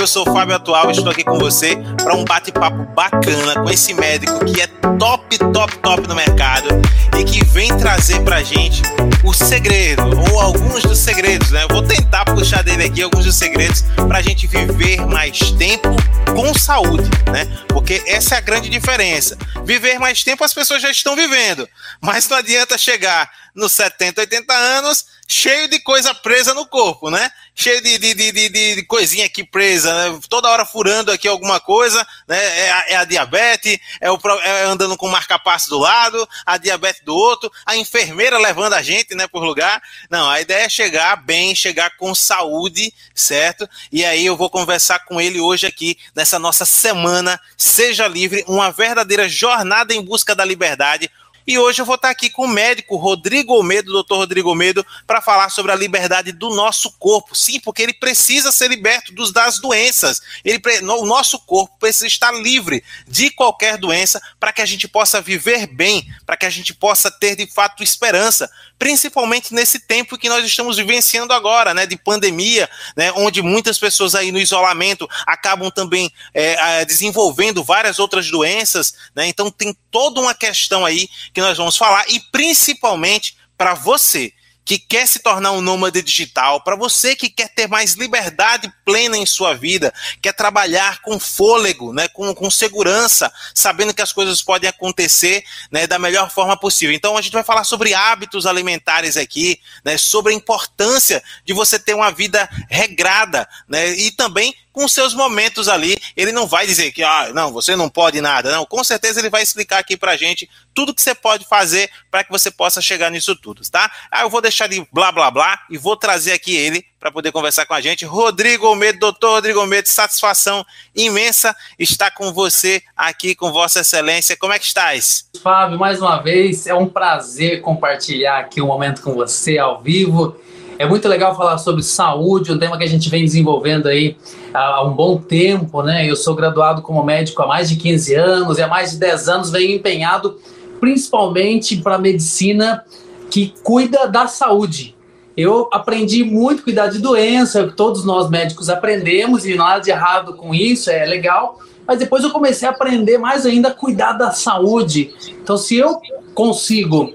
Eu sou o Fábio Atual, estou aqui com você para um bate-papo bacana com esse médico que é top, top, top no mercado e que vem trazer pra gente o segredo, ou alguns dos segredos, né? Eu vou tentar puxar dele aqui alguns dos segredos pra gente viver mais tempo com saúde, né? Porque essa é a grande diferença. Viver mais tempo as pessoas já estão vivendo, mas não adianta chegar nos 70, 80 anos cheio de coisa presa no corpo, né? Cheio de, de, de, de, de coisinha aqui presa, né? toda hora furando aqui alguma coisa, né? É a, é a diabetes, é, o, é andando com marca-passo do lado, a diabetes do outro, a enfermeira levando a gente, né, por lugar. Não, a ideia é chegar bem, chegar com saúde, certo? E aí eu vou conversar com ele hoje aqui, nessa nossa semana Seja Livre, uma verdadeira jornada em busca da liberdade, e hoje eu vou estar aqui com o médico Rodrigo Almedo, doutor Rodrigo Almedo, para falar sobre a liberdade do nosso corpo. Sim, porque ele precisa ser liberto dos, das doenças. Ele, o nosso corpo precisa estar livre de qualquer doença para que a gente possa viver bem, para que a gente possa ter de fato esperança principalmente nesse tempo que nós estamos vivenciando agora, né, de pandemia, né, onde muitas pessoas aí no isolamento acabam também é, desenvolvendo várias outras doenças, né, então tem toda uma questão aí que nós vamos falar e principalmente para você que quer se tornar um nômade digital, para você que quer ter mais liberdade plena em sua vida, quer trabalhar com fôlego, né, com, com segurança, sabendo que as coisas podem acontecer né, da melhor forma possível. Então a gente vai falar sobre hábitos alimentares aqui, né, sobre a importância de você ter uma vida regrada, né, e também com seus momentos ali. Ele não vai dizer que, ah, não, você não pode nada. Não, com certeza ele vai explicar aqui pra gente tudo que você pode fazer para que você possa chegar nisso tudo, tá? Aí eu vou deixar de blá blá blá e vou trazer aqui ele para poder conversar com a gente. Rodrigo Almeida, doutor Rodrigo Almeida, satisfação imensa estar com você aqui, com Vossa Excelência. Como é que estás? Fábio, mais uma vez, é um prazer compartilhar aqui um momento com você ao vivo é muito legal falar sobre saúde, um tema que a gente vem desenvolvendo aí há um bom tempo, né? Eu sou graduado como médico há mais de 15 anos e há mais de 10 anos venho empenhado principalmente para a medicina que cuida da saúde. Eu aprendi muito cuidar de doença, todos nós médicos aprendemos e nada de errado com isso, é legal. Mas depois eu comecei a aprender mais ainda a cuidar da saúde. Então, se eu consigo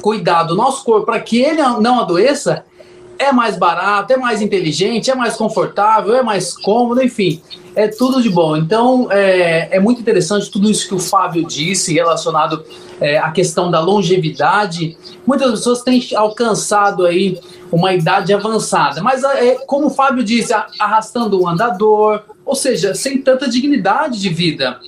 cuidar do nosso corpo para que ele não adoeça, é mais barato, é mais inteligente, é mais confortável, é mais cômodo, enfim, é tudo de bom. Então, é, é muito interessante tudo isso que o Fábio disse relacionado é, à questão da longevidade. Muitas pessoas têm alcançado aí uma idade avançada, mas é, como o Fábio disse, arrastando um andador, ou seja, sem tanta dignidade de vida.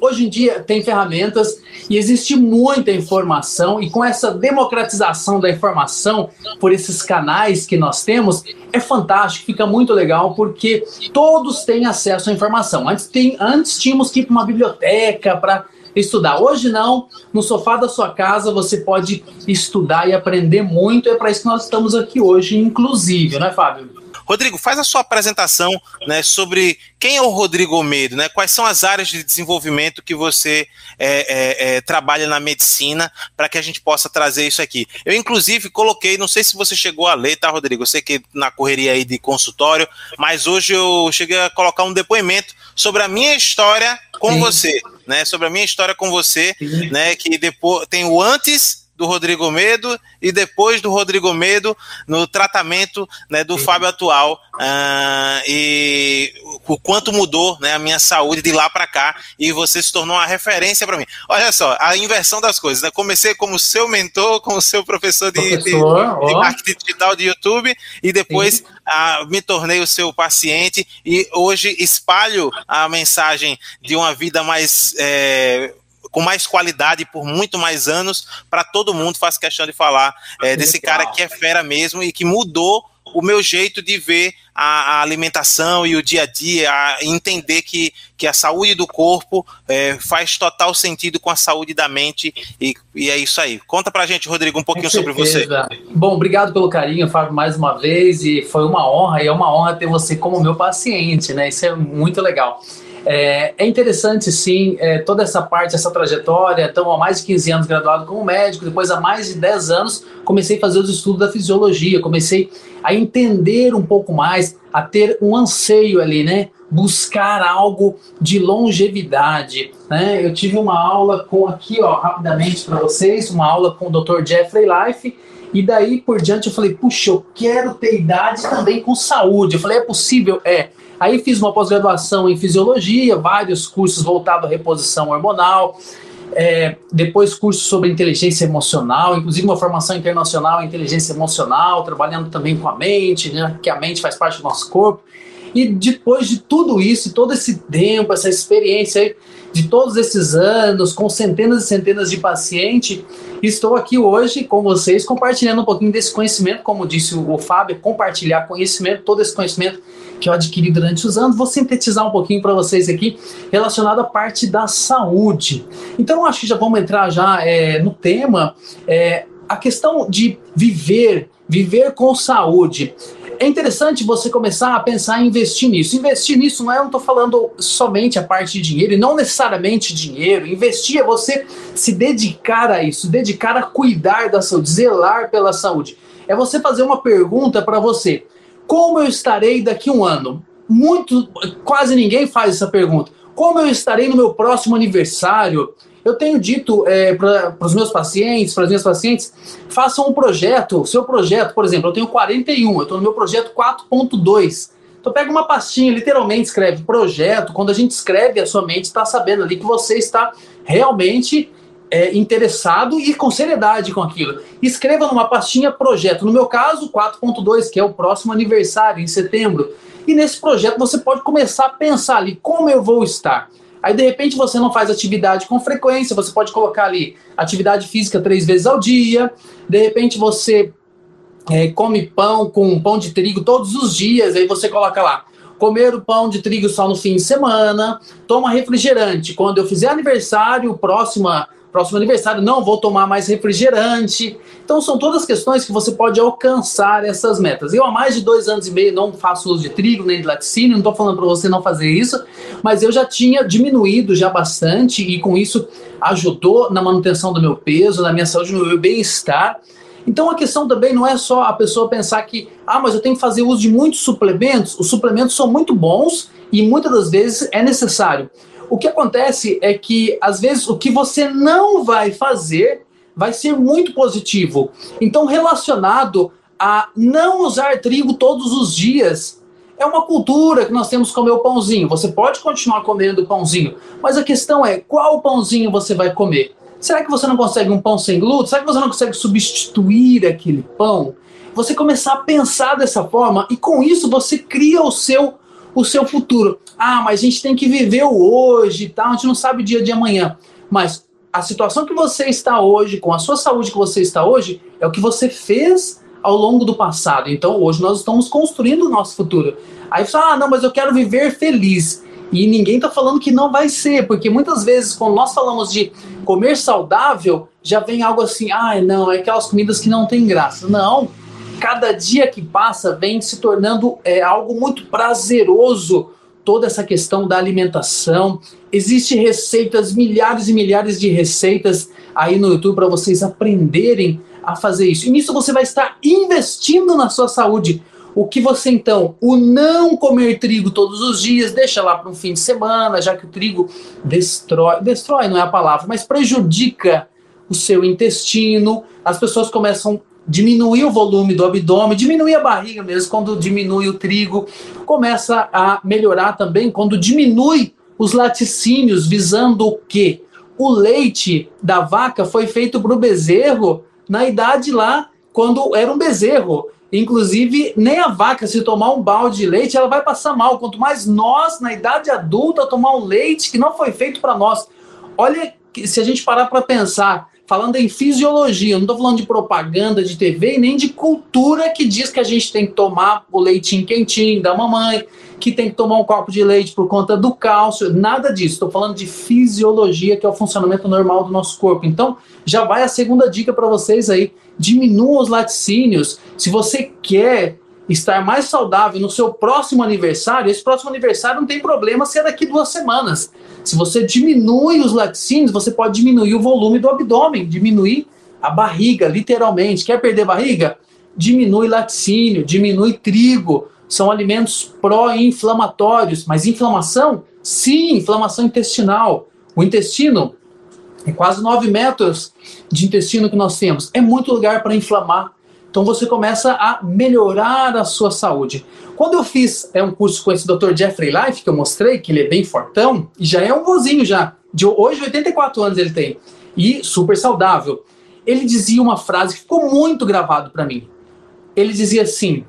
Hoje em dia tem ferramentas e existe muita informação, e com essa democratização da informação por esses canais que nós temos, é fantástico, fica muito legal, porque todos têm acesso à informação. Antes, tem, antes tínhamos que ir para uma biblioteca para estudar. Hoje não, no sofá da sua casa você pode estudar e aprender muito. É para isso que nós estamos aqui hoje, inclusive, né, Fábio? Rodrigo, faz a sua apresentação né, sobre quem é o Rodrigo Almeida, né? Quais são as áreas de desenvolvimento que você é, é, é, trabalha na medicina para que a gente possa trazer isso aqui. Eu, inclusive, coloquei, não sei se você chegou a ler, tá, Rodrigo? Eu sei que na correria aí de consultório, mas hoje eu cheguei a colocar um depoimento sobre a minha história com Sim. você, né? Sobre a minha história com você, Sim. né? Que depois tem o antes do Rodrigo Medo e depois do Rodrigo Medo no tratamento né, do Fábio atual uh, e o quanto mudou né, a minha saúde de lá para cá e você se tornou uma referência para mim. Olha só, a inversão das coisas. Né? Comecei como seu mentor, como seu professor de, professor, de, de marketing digital de YouTube e depois uh, me tornei o seu paciente e hoje espalho a mensagem de uma vida mais é, com mais qualidade por muito mais anos para todo mundo. Faço questão de falar é, desse cara que é fera mesmo e que mudou o meu jeito de ver a, a, alimentação e o dia a dia, a entender que, que a saúde do corpo é, faz total sentido com a saúde da mente e, e é isso aí. Conta pra gente, Rodrigo, um pouquinho sobre você. Bom, obrigado pelo carinho, Fábio, mais uma vez e foi uma honra e é uma honra ter você como meu paciente, né? Isso é muito legal. É, é interessante, sim, é, toda essa parte, essa trajetória. Então, há mais de 15 anos graduado como médico, depois, há mais de 10 anos, comecei a fazer os estudos da fisiologia, comecei a entender um pouco mais, a ter um anseio ali, né? Buscar algo de longevidade, né? Eu tive uma aula com aqui, ó, rapidamente para vocês, uma aula com o Dr. Jeffrey Life, e daí por diante eu falei, puxa, eu quero ter idade também com saúde. Eu falei, é possível? É. Aí fiz uma pós-graduação em fisiologia, vários cursos voltados à reposição hormonal, é, depois cursos sobre inteligência emocional, inclusive uma formação internacional em inteligência emocional, trabalhando também com a mente, né, que a mente faz parte do nosso corpo. E depois de tudo isso, todo esse tempo, essa experiência de todos esses anos, com centenas e centenas de pacientes, estou aqui hoje com vocês compartilhando um pouquinho desse conhecimento, como disse o Fábio, compartilhar conhecimento, todo esse conhecimento que eu adquiri durante os anos. Vou sintetizar um pouquinho para vocês aqui relacionado à parte da saúde. Então, acho que já vamos entrar já é, no tema. É, a questão de viver, viver com saúde é interessante você começar a pensar em investir nisso. Investir nisso não é, eu não estou falando somente a parte de dinheiro, e não necessariamente dinheiro. Investir é você se dedicar a isso, dedicar a cuidar da saúde, zelar pela saúde. É você fazer uma pergunta para você: como eu estarei daqui a um ano? Muito, quase ninguém faz essa pergunta. Como eu estarei no meu próximo aniversário? Eu tenho dito é, para os meus pacientes, para as minhas pacientes, façam um projeto. Seu projeto, por exemplo, eu tenho 41, eu estou no meu projeto 4.2. Então pega uma pastinha, literalmente escreve projeto. Quando a gente escreve, a sua mente está sabendo ali que você está realmente é, interessado e com seriedade com aquilo. Escreva numa pastinha projeto. No meu caso, 4.2, que é o próximo aniversário, em setembro. E nesse projeto você pode começar a pensar ali como eu vou estar. Aí, de repente, você não faz atividade com frequência, você pode colocar ali atividade física três vezes ao dia. De repente, você é, come pão com pão de trigo todos os dias, aí você coloca lá. Comer o pão de trigo só no fim de semana, toma refrigerante. Quando eu fizer aniversário, próxima próximo aniversário, não vou tomar mais refrigerante. Então, são todas questões que você pode alcançar essas metas. Eu, há mais de dois anos e meio, não faço uso de trigo nem de laticínio, não estou falando para você não fazer isso, mas eu já tinha diminuído já bastante e com isso ajudou na manutenção do meu peso, na minha saúde, no meu bem-estar. Então a questão também não é só a pessoa pensar que, ah, mas eu tenho que fazer uso de muitos suplementos. Os suplementos são muito bons e muitas das vezes é necessário. O que acontece é que, às vezes, o que você não vai fazer vai ser muito positivo. Então, relacionado a não usar trigo todos os dias, é uma cultura que nós temos comer o pãozinho. Você pode continuar comendo o pãozinho, mas a questão é qual pãozinho você vai comer. Será que você não consegue um pão sem glúten? Será que você não consegue substituir aquele pão? Você começar a pensar dessa forma e com isso você cria o seu o seu futuro. Ah, mas a gente tem que viver o hoje, tá? A gente não sabe o dia de amanhã. Mas a situação que você está hoje, com a sua saúde que você está hoje, é o que você fez ao longo do passado. Então, hoje nós estamos construindo o nosso futuro. Aí você fala, ah, não, mas eu quero viver feliz. E ninguém está falando que não vai ser, porque muitas vezes, quando nós falamos de comer saudável, já vem algo assim, ah, não, é aquelas comidas que não tem graça. Não, cada dia que passa vem se tornando é, algo muito prazeroso toda essa questão da alimentação. Existem receitas, milhares e milhares de receitas aí no YouTube para vocês aprenderem a fazer isso. E nisso você vai estar investindo na sua saúde. O que você então, o não comer trigo todos os dias, deixa lá para um fim de semana, já que o trigo destrói, destrói não é a palavra, mas prejudica o seu intestino. As pessoas começam diminuir o volume do abdômen, diminuir a barriga mesmo, quando diminui o trigo, começa a melhorar também quando diminui os laticínios, visando o quê? O leite da vaca foi feito para o bezerro na idade lá, quando era um bezerro. Inclusive, nem a vaca, se tomar um balde de leite, ela vai passar mal. Quanto mais nós, na idade adulta, tomar um leite que não foi feito para nós. Olha, se a gente parar para pensar, falando em fisiologia, não estou falando de propaganda de TV e nem de cultura que diz que a gente tem que tomar o leitinho quentinho da mamãe, que tem que tomar um copo de leite por conta do cálcio, nada disso. Estou falando de fisiologia, que é o funcionamento normal do nosso corpo. Então, já vai a segunda dica para vocês aí: diminuam os laticínios. Se você quer estar mais saudável no seu próximo aniversário, esse próximo aniversário não tem problema se é daqui duas semanas. Se você diminui os laticínios, você pode diminuir o volume do abdômen, diminuir a barriga, literalmente. Quer perder barriga? Diminui laticínio, diminui trigo. São alimentos pró-inflamatórios. Mas inflamação? Sim, inflamação intestinal. O intestino é quase 9 metros de intestino que nós temos. É muito lugar para inflamar. Então você começa a melhorar a sua saúde. Quando eu fiz é um curso com esse Dr. Jeffrey Life, que eu mostrei, que ele é bem fortão, e já é um vozinho já, de hoje 84 anos ele tem, e super saudável. Ele dizia uma frase que ficou muito gravado para mim. Ele dizia assim: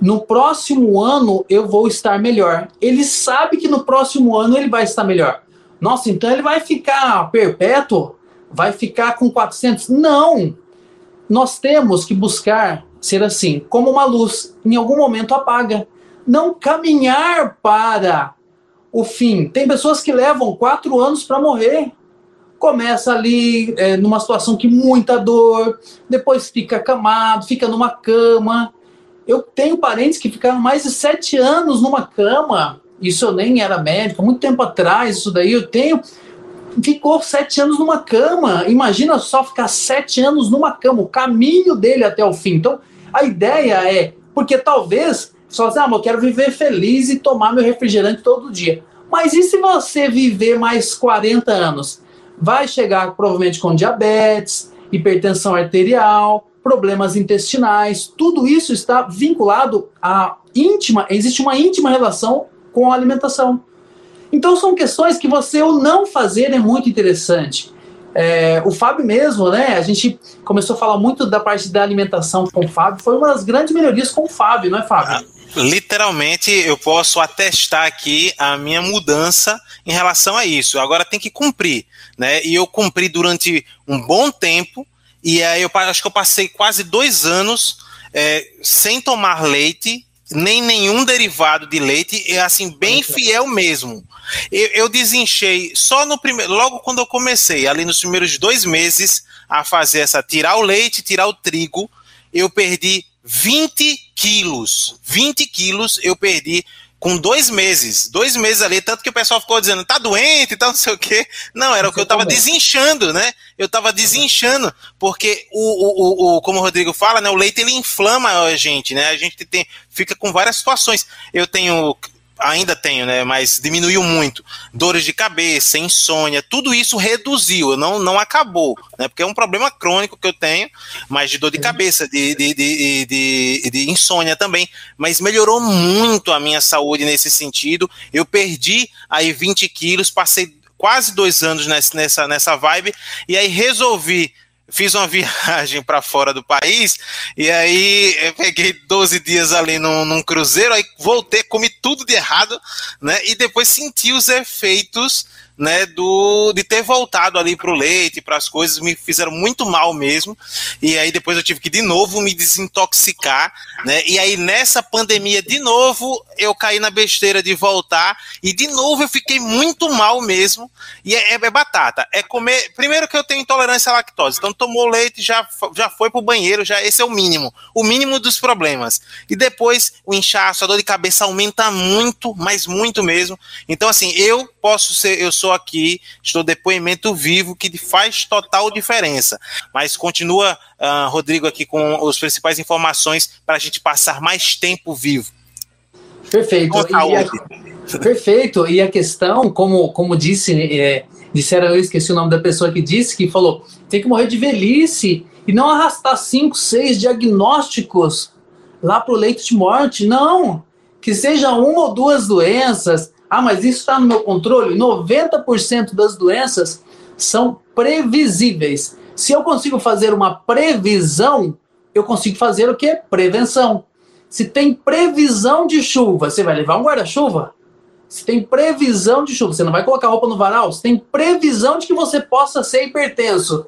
"No próximo ano eu vou estar melhor". Ele sabe que no próximo ano ele vai estar melhor. Nossa, então ele vai ficar perpétuo? Vai ficar com 400? Não nós temos que buscar ser assim, como uma luz, em algum momento apaga. Não caminhar para o fim. Tem pessoas que levam quatro anos para morrer. Começa ali é, numa situação que muita dor, depois fica acamado, fica numa cama. Eu tenho parentes que ficaram mais de sete anos numa cama. Isso eu nem era médico, muito tempo atrás, isso daí eu tenho ficou sete anos numa cama. Imagina só ficar sete anos numa cama, o caminho dele até o fim. Então, a ideia é, porque talvez só dizer, ah, eu quero viver feliz e tomar meu refrigerante todo dia. Mas e se você viver mais 40 anos? Vai chegar provavelmente com diabetes, hipertensão arterial, problemas intestinais, tudo isso está vinculado a íntima, existe uma íntima relação com a alimentação. Então são questões que você o não fazer é muito interessante. É, o Fábio mesmo, né? A gente começou a falar muito da parte da alimentação com o Fábio. Foi uma das grandes melhorias com o Fábio, não é, Fábio? Ah, literalmente, eu posso atestar aqui a minha mudança em relação a isso. Agora tem que cumprir, né? E eu cumpri durante um bom tempo. E aí eu acho que eu passei quase dois anos é, sem tomar leite nem nenhum derivado de leite, é assim, bem fiel mesmo. Eu, eu desinchei só no primeiro, logo quando eu comecei, ali nos primeiros dois meses, a fazer essa, tirar o leite, tirar o trigo, eu perdi 20 quilos. 20 quilos eu perdi com dois meses, dois meses ali, tanto que o pessoal ficou dizendo, tá doente e tal, não sei o quê. Não, era o que eu tava desinchando, né? Eu tava desinchando, porque o, o, o, como o Rodrigo fala, né, o leite ele inflama a gente, né? A gente tem, fica com várias situações. Eu tenho ainda tenho, né? Mas diminuiu muito. Dores de cabeça, insônia, tudo isso reduziu, não, não acabou, né? Porque é um problema crônico que eu tenho, mas de dor de cabeça, de, de, de, de, de insônia também. Mas melhorou muito a minha saúde nesse sentido. Eu perdi aí 20 quilos, passei quase dois anos nessa, nessa vibe, e aí resolvi fiz uma viagem para fora do país e aí peguei 12 dias ali num, num, cruzeiro, aí voltei, comi tudo de errado, né? E depois senti os efeitos né, do, de ter voltado ali para o leite, para as coisas, me fizeram muito mal mesmo. E aí depois eu tive que de novo me desintoxicar, né? E aí nessa pandemia de novo eu caí na besteira de voltar e de novo eu fiquei muito mal mesmo. E é, é, é batata, é comer. Primeiro que eu tenho intolerância à lactose, então tomou leite já já foi pro banheiro, já esse é o mínimo, o mínimo dos problemas. E depois o inchaço, a dor de cabeça aumenta muito, mas muito mesmo. Então assim eu posso ser, eu sou estou aqui, estou depoimento vivo que faz total diferença. Mas continua, uh, Rodrigo, aqui com as principais informações para a gente passar mais tempo vivo. Perfeito. E a, perfeito. E a questão, como, como disse, é, disseram, eu esqueci o nome da pessoa que disse, que falou: tem que morrer de velhice e não arrastar cinco, seis diagnósticos lá para o leito de morte. Não! Que seja uma ou duas doenças, ah, mas isso está no meu controle? 90% das doenças são previsíveis. Se eu consigo fazer uma previsão, eu consigo fazer o que? Prevenção. Se tem previsão de chuva, você vai levar um guarda-chuva? Se tem previsão de chuva, você não vai colocar roupa no varal? Se tem previsão de que você possa ser hipertenso,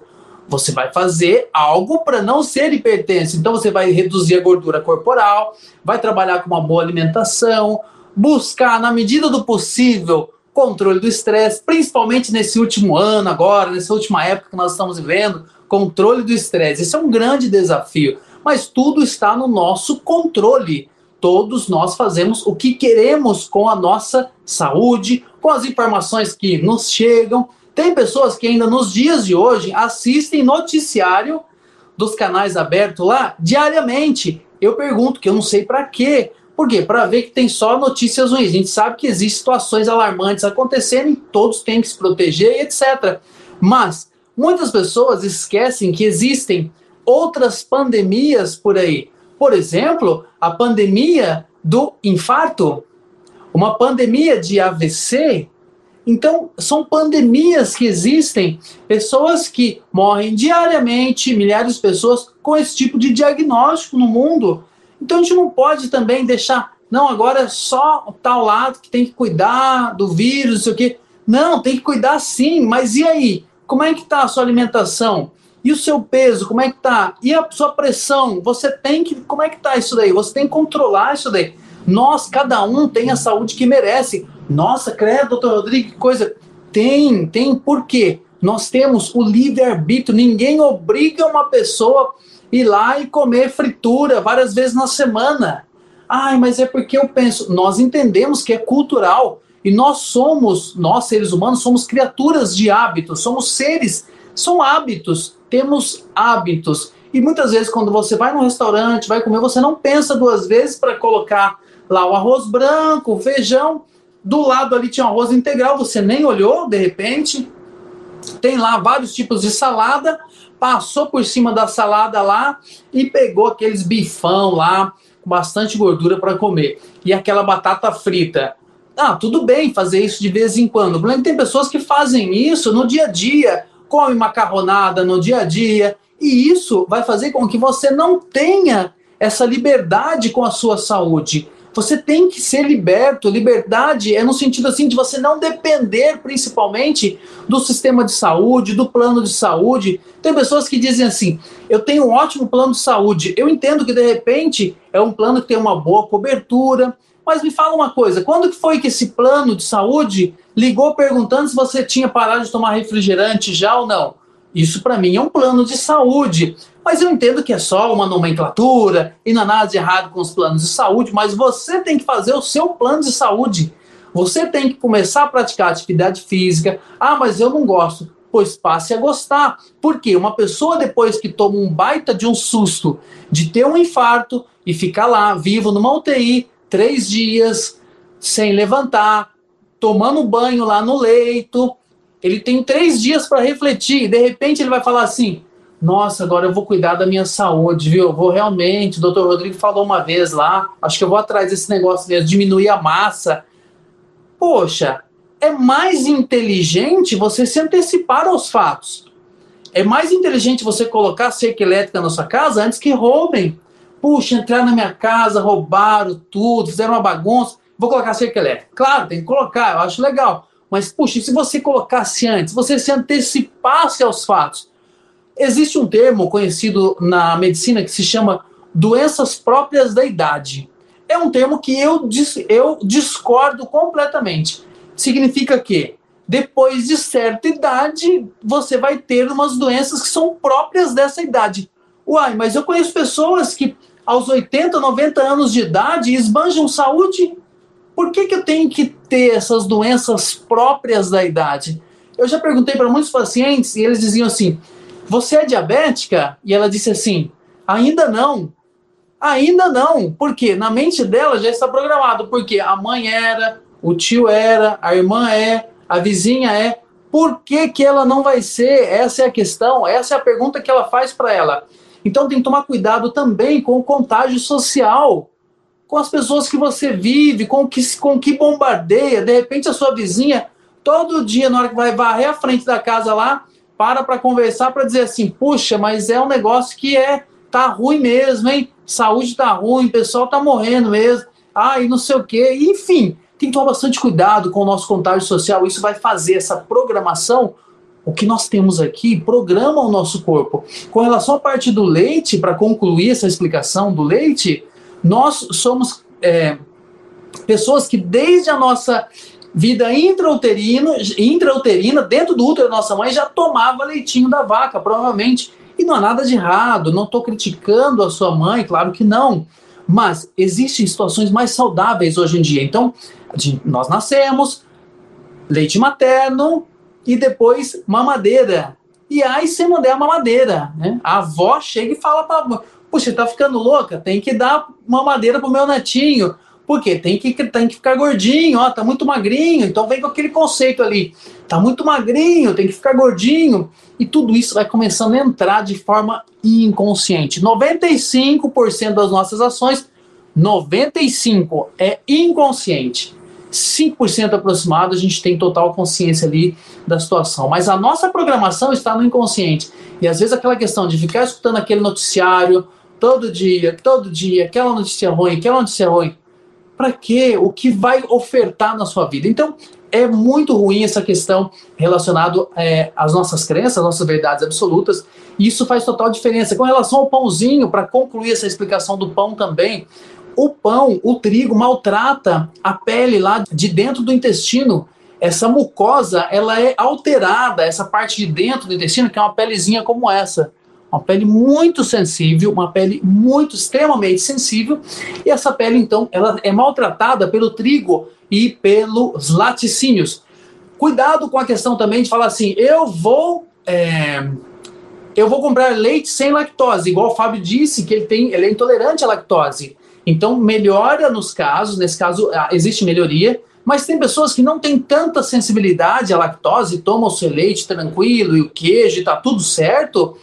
você vai fazer algo para não ser hipertenso. Então você vai reduzir a gordura corporal, vai trabalhar com uma boa alimentação, buscar, na medida do possível, controle do estresse, principalmente nesse último ano agora, nessa última época que nós estamos vivendo, controle do estresse. Esse é um grande desafio, mas tudo está no nosso controle. todos nós fazemos o que queremos com a nossa saúde, com as informações que nos chegam. Tem pessoas que ainda nos dias de hoje assistem noticiário dos canais abertos lá diariamente. Eu pergunto, que eu não sei para quê. Por quê? Para ver que tem só notícias ruins. A gente sabe que existem situações alarmantes acontecendo e todos têm que se proteger, etc. Mas muitas pessoas esquecem que existem outras pandemias por aí. Por exemplo, a pandemia do infarto, uma pandemia de AVC. Então, são pandemias que existem, pessoas que morrem diariamente, milhares de pessoas com esse tipo de diagnóstico no mundo. Então, a gente não pode também deixar, não, agora é só tal lado que tem que cuidar do vírus, não sei o quê. Não, tem que cuidar sim, mas e aí? Como é que está a sua alimentação? E o seu peso, como é que tá? E a sua pressão? Você tem que. Como é que tá isso daí? Você tem que controlar isso daí. Nós, cada um tem a saúde que merece. Nossa, credo, doutor Rodrigo, que coisa. Tem, tem. Por quê? Nós temos o livre-arbítrio. Ninguém obriga uma pessoa ir lá e comer fritura várias vezes na semana. Ai, mas é porque eu penso. Nós entendemos que é cultural. E nós somos, nós seres humanos, somos criaturas de hábitos, somos seres, são hábitos temos hábitos. E muitas vezes, quando você vai num restaurante, vai comer, você não pensa duas vezes para colocar lá o arroz branco, o feijão. Do lado ali tinha um arroz integral, você nem olhou, de repente. Tem lá vários tipos de salada, passou por cima da salada lá e pegou aqueles bifão lá, com bastante gordura para comer. E aquela batata frita. Ah, tudo bem fazer isso de vez em quando. O problema é que tem pessoas que fazem isso no dia a dia come macarronada no dia a dia, e isso vai fazer com que você não tenha essa liberdade com a sua saúde. Você tem que ser liberto. Liberdade é no sentido assim de você não depender principalmente do sistema de saúde, do plano de saúde. Tem pessoas que dizem assim: "Eu tenho um ótimo plano de saúde". Eu entendo que de repente é um plano que tem uma boa cobertura, mas me fala uma coisa, quando que foi que esse plano de saúde ligou perguntando se você tinha parado de tomar refrigerante já ou não? Isso para mim é um plano de saúde. Mas eu entendo que é só uma nomenclatura e não há nada de errado com os planos de saúde, mas você tem que fazer o seu plano de saúde. Você tem que começar a praticar atividade física. Ah, mas eu não gosto. Pois passe a gostar. Porque uma pessoa, depois que toma um baita de um susto de ter um infarto e ficar lá vivo numa UTI, três dias sem levantar, tomando banho lá no leito. Ele tem três dias para refletir. E de repente ele vai falar assim: Nossa, agora eu vou cuidar da minha saúde, viu? Eu vou realmente. O doutor Rodrigo falou uma vez lá. Acho que eu vou atrás desse negócio de diminuir a massa. Poxa, é mais inteligente você se antecipar aos fatos. É mais inteligente você colocar cerca elétrica na sua casa antes que roubem. Puxa, entraram na minha casa, roubaram tudo, fizeram uma bagunça. Vou colocar cerca elétrica. Claro, tem que colocar, eu acho legal. Mas, puxa, se você colocasse antes, você se antecipasse aos fatos? Existe um termo conhecido na medicina que se chama doenças próprias da idade. É um termo que eu, eu discordo completamente. Significa que depois de certa idade, você vai ter umas doenças que são próprias dessa idade. Uai, mas eu conheço pessoas que aos 80, 90 anos de idade esbanjam saúde? Por que, que eu tenho que ter essas doenças próprias da idade? Eu já perguntei para muitos pacientes e eles diziam assim: Você é diabética? E ela disse assim: Ainda não. Ainda não. Porque na mente dela já está programado. Porque a mãe era, o tio era, a irmã é, a vizinha é. Por que, que ela não vai ser? Essa é a questão, essa é a pergunta que ela faz para ela. Então tem que tomar cuidado também com o contágio social, com as pessoas que você vive, com que, com que bombardeia. De repente a sua vizinha, todo dia, na hora que vai varrer a frente da casa lá, para para conversar, para dizer assim, puxa, mas é um negócio que é tá ruim mesmo, hein? Saúde tá ruim, o pessoal tá morrendo mesmo. E não sei o quê. Enfim, tem que tomar bastante cuidado com o nosso contágio social. Isso vai fazer essa programação o que nós temos aqui programa o nosso corpo. Com relação à parte do leite, para concluir essa explicação do leite, nós somos é, pessoas que desde a nossa vida intrauterina, intrauterina, dentro do útero da nossa mãe, já tomava leitinho da vaca, provavelmente. E não há nada de errado, não estou criticando a sua mãe, claro que não. Mas existem situações mais saudáveis hoje em dia. Então, nós nascemos, leite materno e depois mamadeira. E aí, não der a mamadeira, né? A avó chega e fala para Puxa, tá ficando louca? Tem que dar mamadeira pro meu netinho. Porque tem que, tem que ficar gordinho, ó, tá muito magrinho. Então vem com aquele conceito ali. Tá muito magrinho, tem que ficar gordinho. E tudo isso vai começando a entrar de forma inconsciente. 95% das nossas ações, 95% é inconsciente. 5% aproximado, a gente tem total consciência ali da situação. Mas a nossa programação está no inconsciente. E às vezes aquela questão de ficar escutando aquele noticiário todo dia, todo dia, aquela notícia ruim, aquela notícia ruim, para quê? O que vai ofertar na sua vida? Então, é muito ruim essa questão relacionada é, às nossas crenças, nossas verdades absolutas. E isso faz total diferença. Com relação ao pãozinho, para concluir essa explicação do pão também, o pão, o trigo, maltrata a pele lá de dentro do intestino. Essa mucosa, ela é alterada, essa parte de dentro do intestino, que é uma pelezinha como essa. Uma pele muito sensível, uma pele muito extremamente sensível, e essa pele então ela é maltratada pelo trigo e pelos laticínios. Cuidado com a questão também de falar assim, eu vou é, eu vou comprar leite sem lactose, igual o Fábio disse que ele tem, ele é intolerante à lactose. Então melhora nos casos, nesse caso ah, existe melhoria, mas tem pessoas que não têm tanta sensibilidade à lactose, tomam o seu leite tranquilo e o queijo e tá tudo certo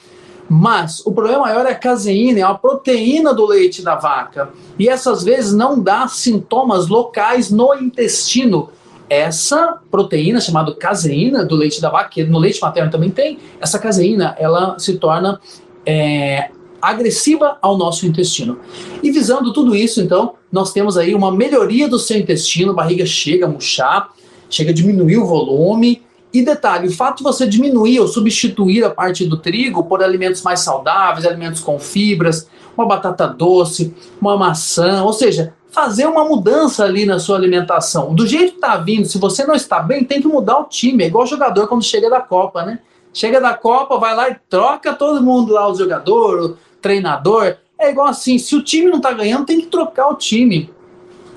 mas o problema maior é a caseína, é a proteína do leite da vaca. E essas vezes não dá sintomas locais no intestino. Essa proteína chamada caseína do leite da vaca, que no leite materno também tem, essa caseína ela se torna é, agressiva ao nosso intestino. E visando tudo isso, então, nós temos aí uma melhoria do seu intestino, barriga chega a murchar, chega a diminuir o volume, e detalhe, o fato de você diminuir ou substituir a parte do trigo por alimentos mais saudáveis, alimentos com fibras, uma batata doce, uma maçã, ou seja, fazer uma mudança ali na sua alimentação. Do jeito que está vindo, se você não está bem, tem que mudar o time. É igual jogador quando chega da Copa, né? Chega da Copa, vai lá e troca todo mundo lá, o jogador, o treinador. É igual assim, se o time não está ganhando, tem que trocar o time.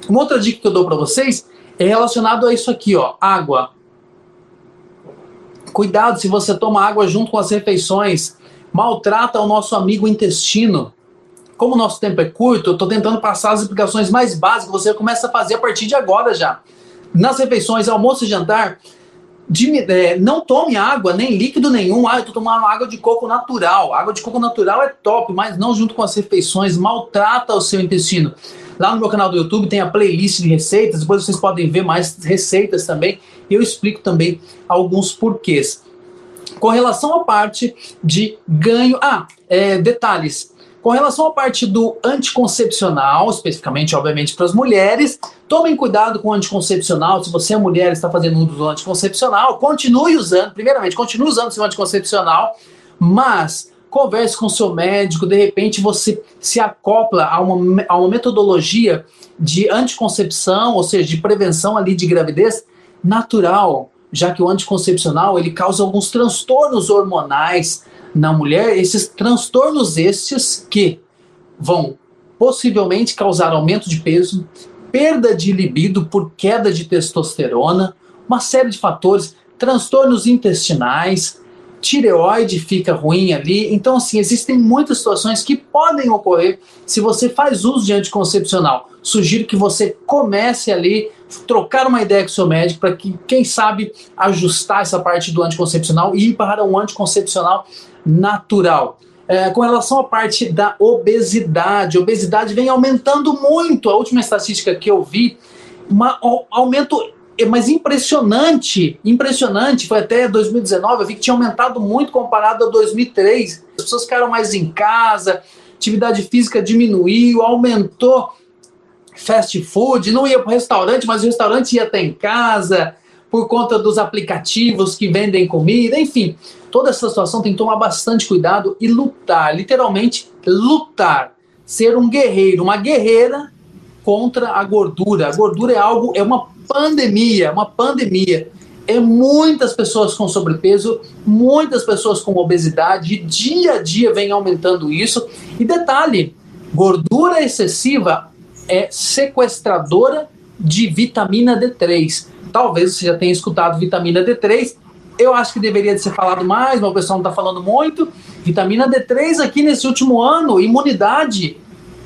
Uma outra dica que eu dou para vocês é relacionado a isso aqui, ó, água. Cuidado se você toma água junto com as refeições. Maltrata o nosso amigo intestino. Como o nosso tempo é curto, eu estou tentando passar as explicações mais básicas. Você começa a fazer a partir de agora já. Nas refeições, almoço e jantar, é, não tome água, nem líquido nenhum. Ah, eu estou tomando água de coco natural. água de coco natural é top, mas não junto com as refeições. Maltrata o seu intestino. Lá no meu canal do YouTube tem a playlist de receitas, depois vocês podem ver mais receitas também. E eu explico também alguns porquês. Com relação à parte de ganho. Ah, é, detalhes. Com relação à parte do anticoncepcional, especificamente, obviamente, para as mulheres, tomem cuidado com o anticoncepcional. Se você é mulher e está fazendo uso do anticoncepcional, continue usando. Primeiramente, continue usando seu anticoncepcional, mas converse com seu médico, de repente você se acopla a uma, a uma metodologia de anticoncepção, ou seja, de prevenção ali de gravidez natural, já que o anticoncepcional ele causa alguns transtornos hormonais na mulher, esses transtornos estes que vão possivelmente causar aumento de peso, perda de libido por queda de testosterona, uma série de fatores, transtornos intestinais, tireoide fica ruim ali. Então, assim, existem muitas situações que podem ocorrer se você faz uso de anticoncepcional. Sugiro que você comece ali, trocar uma ideia com o seu médico para que, quem sabe, ajustar essa parte do anticoncepcional e ir para um anticoncepcional natural. É, com relação à parte da obesidade, a obesidade vem aumentando muito. A última estatística que eu vi, um aumento é, mas impressionante, impressionante, foi até 2019, eu vi que tinha aumentado muito comparado a 2003. As pessoas ficaram mais em casa, atividade física diminuiu, aumentou fast food, não ia para o restaurante, mas o restaurante ia até em casa, por conta dos aplicativos que vendem comida, enfim. Toda essa situação tem que tomar bastante cuidado e lutar, literalmente lutar. Ser um guerreiro, uma guerreira contra a gordura. A gordura é algo, é uma pandemia, uma pandemia. É muitas pessoas com sobrepeso, muitas pessoas com obesidade, dia a dia vem aumentando isso. E detalhe, Gordura excessiva é sequestradora de vitamina D3. Talvez você já tenha escutado vitamina D3. Eu acho que deveria ser falado mais, mas o pessoal não está falando muito. Vitamina D3 aqui nesse último ano, imunidade.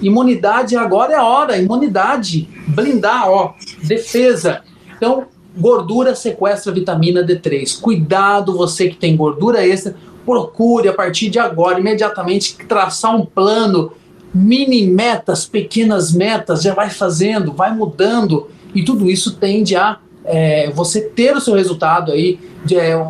Imunidade agora é a hora, imunidade. Blindar, ó, defesa. Então, gordura sequestra vitamina D3. Cuidado, você que tem gordura extra, procure a partir de agora, imediatamente, traçar um plano, mini metas, pequenas metas, já vai fazendo, vai mudando, e tudo isso tende a é, você ter o seu resultado aí, de, é,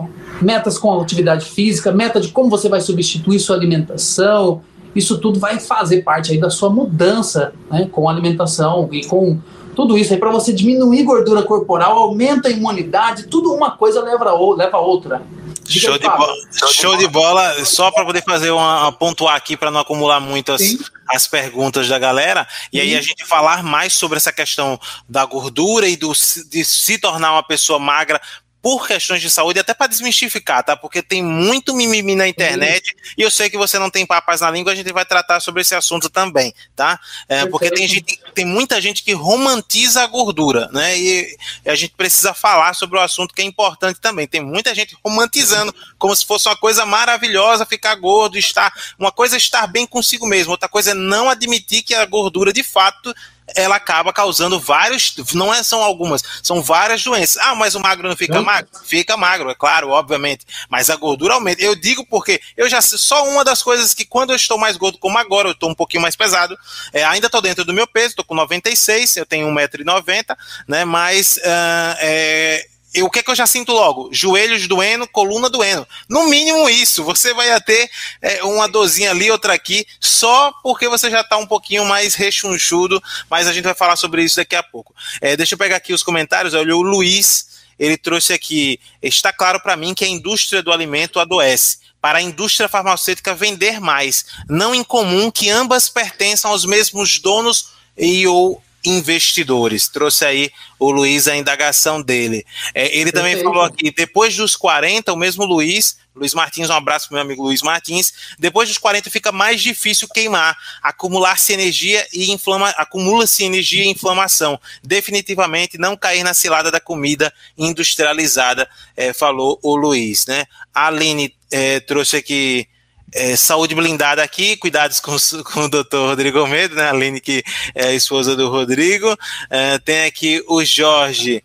metas com atividade física, meta de como você vai substituir sua alimentação, isso tudo vai fazer parte aí da sua mudança né, com alimentação e com tudo isso aí para você diminuir gordura corporal, aumenta a imunidade, tudo uma coisa leva a outra. Show de, bola, show de bola. Só para poder fazer uma, pontuar aqui para não acumular muitas as perguntas da galera. E Sim. aí a gente falar mais sobre essa questão da gordura e do, de se tornar uma pessoa magra por questões de saúde, até para desmistificar, tá? Porque tem muito mimimi na internet uhum. e eu sei que você não tem papas na língua, a gente vai tratar sobre esse assunto também, tá? É, porque tem, gente, tem muita gente que romantiza a gordura, né? E, e, a gente precisa falar sobre o assunto que é importante também. Tem muita gente romantizando como se fosse uma coisa maravilhosa ficar gordo, estar. Uma coisa é estar bem consigo mesmo, outra coisa é não admitir que a gordura de fato ela acaba causando vários, não é, são algumas, são várias doenças. Ah, mas o magro não fica magro? Fica magro, é claro, obviamente, mas a gordura aumenta. Eu digo porque eu já só uma das coisas que quando eu estou mais gordo, como agora, eu estou um pouquinho mais pesado, é, ainda estou dentro do meu peso, estou com 96, eu tenho 1,90m, né, mas uh, é, o que é que eu já sinto logo? Joelhos doendo, coluna doendo. No mínimo isso. Você vai ter é, uma dorzinha ali, outra aqui, só porque você já está um pouquinho mais rechonchudo, mas a gente vai falar sobre isso daqui a pouco. É, deixa eu pegar aqui os comentários. Olha, o Luiz, ele trouxe aqui. Está claro para mim que a indústria do alimento adoece para a indústria farmacêutica vender mais. Não incomum que ambas pertençam aos mesmos donos e ou investidores. Trouxe aí o Luiz a indagação dele. É, ele também falou aqui, depois dos 40, o mesmo Luiz, Luiz Martins, um abraço para meu amigo Luiz Martins. Depois dos 40 fica mais difícil queimar, acumular-se energia e inflama, acumula-se energia e inflamação. Definitivamente não cair na cilada da comida industrializada, é, falou o Luiz, né? A Aline é, trouxe aqui é, saúde blindada aqui, cuidados com, com o doutor Rodrigo Almeida, né? A Aline, que é esposa do Rodrigo. É, tem aqui o Jorge.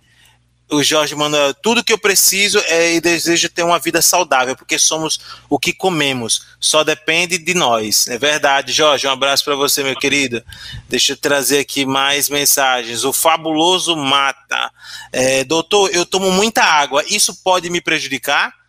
O Jorge manda tudo que eu preciso é, e desejo ter uma vida saudável, porque somos o que comemos. Só depende de nós. É verdade, Jorge. Um abraço para você, meu querido. Deixa eu trazer aqui mais mensagens. O fabuloso mata. É, doutor, eu tomo muita água. Isso pode me prejudicar?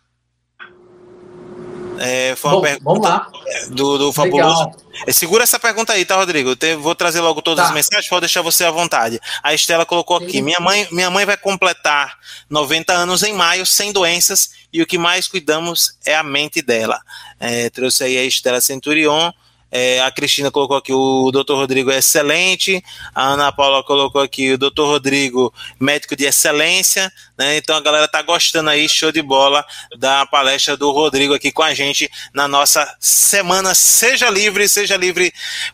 É, foi uma Bom, pergunta do, do Fabuloso. É, segura essa pergunta aí, tá, Rodrigo? Eu vou trazer logo todas tá. as mensagens, pode deixar você à vontade. A Estela colocou aqui: minha mãe, minha mãe vai completar 90 anos em maio, sem doenças, e o que mais cuidamos é a mente dela. É, trouxe aí a Estela Centurion. É, a Cristina colocou aqui o doutor Rodrigo é excelente. A Ana Paula colocou aqui o doutor Rodrigo, médico de excelência. Né? Então a galera tá gostando aí, show de bola, da palestra do Rodrigo aqui com a gente na nossa semana Seja Livre, Seja Livre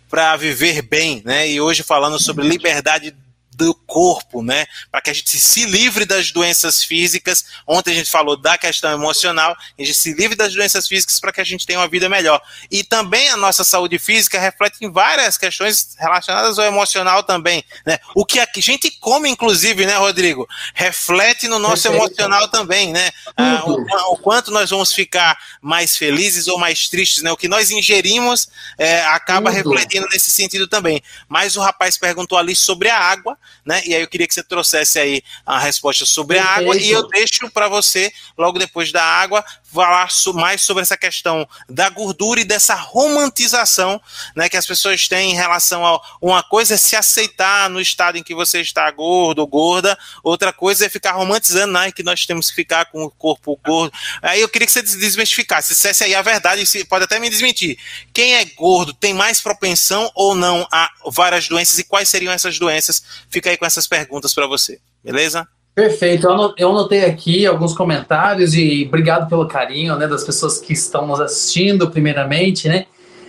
para Viver Bem. Né? E hoje falando sobre liberdade do corpo, né? Para que a gente se livre das doenças físicas. Ontem a gente falou da questão emocional, a gente se livre das doenças físicas para que a gente tenha uma vida melhor. E também a nossa saúde física reflete em várias questões relacionadas ao emocional também, né? O que a gente come, inclusive, né, Rodrigo, reflete no nosso Perfeito. emocional também, né? Ah, o, o, quanto nós vamos ficar mais felizes ou mais tristes, né? O que nós ingerimos é, acaba Tudo. refletindo nesse sentido também. Mas o rapaz perguntou ali sobre a água né? E aí eu queria que você trouxesse aí a resposta sobre a água e eu deixo para você, logo depois da água, falar mais sobre essa questão da gordura e dessa romantização né, que as pessoas têm em relação a uma coisa é se aceitar no estado em que você está gordo ou gorda, outra coisa é ficar romantizando né, que nós temos que ficar com o corpo gordo. Aí eu queria que você desmistificasse, dissesse aí a verdade, pode até me desmentir. Quem é gordo tem mais propensão ou não a várias doenças e quais seriam essas doenças? Fica aí com essas perguntas para você, beleza? Perfeito. Eu anotei aqui alguns comentários e obrigado pelo carinho, né, das pessoas que estão nos assistindo, primeiramente, né?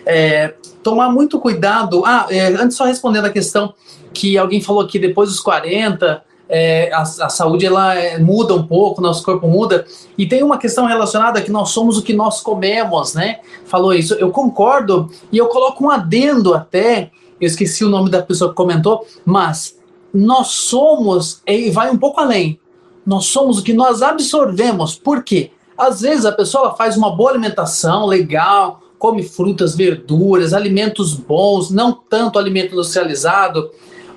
é, tomar muito cuidado. Ah, é, antes só respondendo a questão que alguém falou que depois dos 40 é, a, a, saúde ela é, muda um pouco, nosso corpo muda. E tem uma questão relacionada que nós somos o que nós comemos, né? Falou isso. Eu concordo e eu coloco um adendo até. Eu esqueci o nome da pessoa que comentou, mas nós somos, e vai um pouco além. Nós somos o que nós absorvemos. Por quê? Às vezes a pessoa faz uma boa alimentação, legal, come frutas, verduras, alimentos bons, não tanto alimento industrializado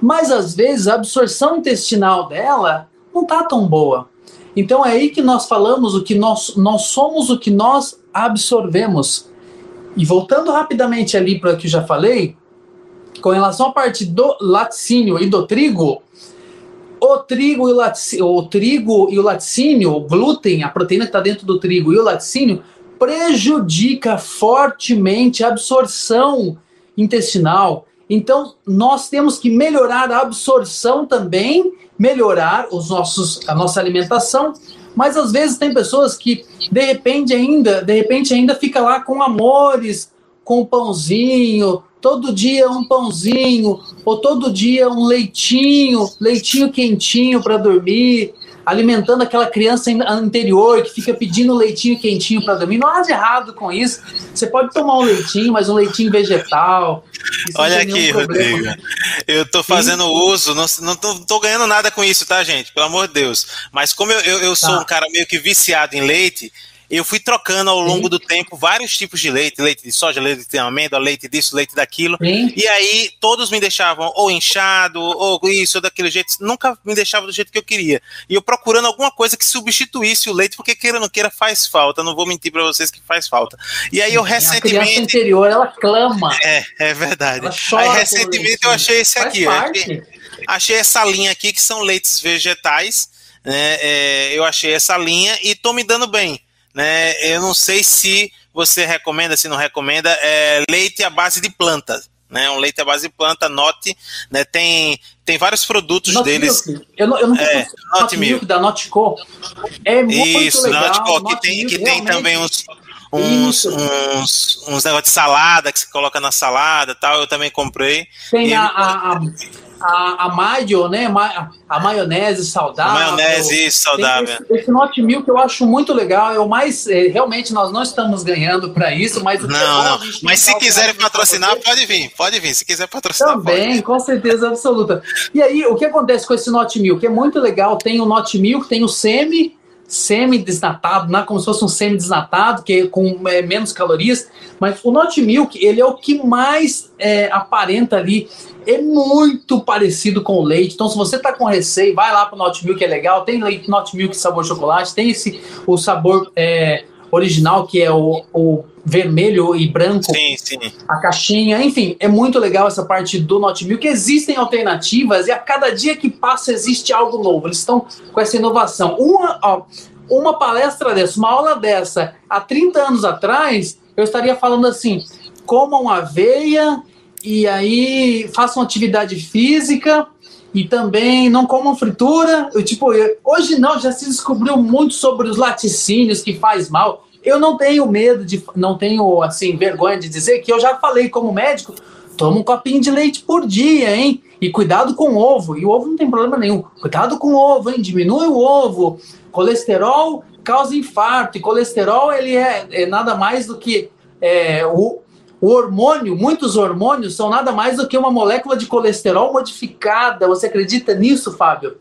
mas às vezes a absorção intestinal dela não tá tão boa. Então é aí que nós falamos o que nós, nós somos o que nós absorvemos. E voltando rapidamente ali para o que eu já falei, com relação à parte do laticínio e do trigo, o trigo e o, laticínio, o trigo e o laticínio, o glúten, a proteína que está dentro do trigo e o laticínio, prejudica fortemente a absorção intestinal. Então, nós temos que melhorar a absorção também, melhorar os nossos, a nossa alimentação, mas às vezes tem pessoas que de repente ainda, de repente ainda fica lá com amores, com pãozinho, todo dia um pãozinho, ou todo dia um leitinho, leitinho quentinho para dormir, alimentando aquela criança anterior que fica pedindo leitinho quentinho para dormir. Não há de errado com isso. Você pode tomar um leitinho, mas um leitinho vegetal. Olha aqui, Rodrigo. Eu tô fazendo Sim. uso, não, não tô, tô, ganhando nada com isso, tá, gente? Pelo amor de Deus. Mas como eu, eu, eu sou tá. um cara meio que viciado em leite, eu fui trocando ao longo Sim. do tempo vários tipos de leite, leite de soja, leite de amêndoa, leite disso, leite daquilo. Sim. E aí todos me deixavam ou inchado, ou isso, ou daquele jeito, nunca me deixava do jeito que eu queria. E eu procurando alguma coisa que substituísse o leite, porque queira ou não queira faz falta, não vou mentir para vocês que faz falta. E aí eu recentemente. A criança interior, ela clama. É, é verdade. Aí recentemente eu achei esse aqui, achei, achei essa linha aqui que são leites vegetais. né? é, eu achei essa linha e tô me dando bem né? Eu não sei se você recomenda, se não recomenda, é leite à base de plantas. Né, um leite à base de planta, Note, né, tem, tem vários produtos Not deles. Milk. Eu não, eu não é, Not Milk da Notco. É muito Isso, legal. Notco, que tem, que tem também uns, uns, uns, uns negócios de salada que você coloca na salada tal. Eu também comprei. Tem a, a, a, a maio, né? A maionese saudável. A maionese saudável. Esse, esse Not Milk eu acho muito legal. O mais. É, realmente, nós não estamos ganhando para isso, mas. É não, é não. Mas se quiserem patrocinar, pode vir. Pode vir. Se quiser patrocinar, Também, com certeza absoluta. E aí, o que acontece com esse Not Milk? É muito legal. Tem o Not Milk, tem o semi semi-desnatado, né, como se fosse um semi-desnatado, que é com é, menos calorias, mas o Not Milk, ele é o que mais é, aparenta ali, é muito parecido com o leite, então se você tá com receio, vai lá pro Not Milk, é legal, tem leite Not Milk sabor chocolate, tem esse, o sabor é, original, que é o, o vermelho e branco, sim, sim. a caixinha, enfim, é muito legal essa parte do Not Milk. Existem alternativas e a cada dia que passa existe algo novo. Eles estão com essa inovação. Uma, ó, uma palestra dessa, uma aula dessa, há 30 anos atrás, eu estaria falando assim: comam aveia e aí façam atividade física e também não comam fritura. Eu, tipo, eu, hoje não, já se descobriu muito sobre os laticínios que faz mal. Eu não tenho medo de, não tenho assim vergonha de dizer que eu já falei como médico, toma um copinho de leite por dia, hein? E cuidado com o ovo. E o ovo não tem problema nenhum. Cuidado com o ovo, hein? Diminui o ovo. Colesterol causa infarto. E colesterol ele é, é nada mais do que é, o, o hormônio. Muitos hormônios são nada mais do que uma molécula de colesterol modificada. Você acredita nisso, Fábio?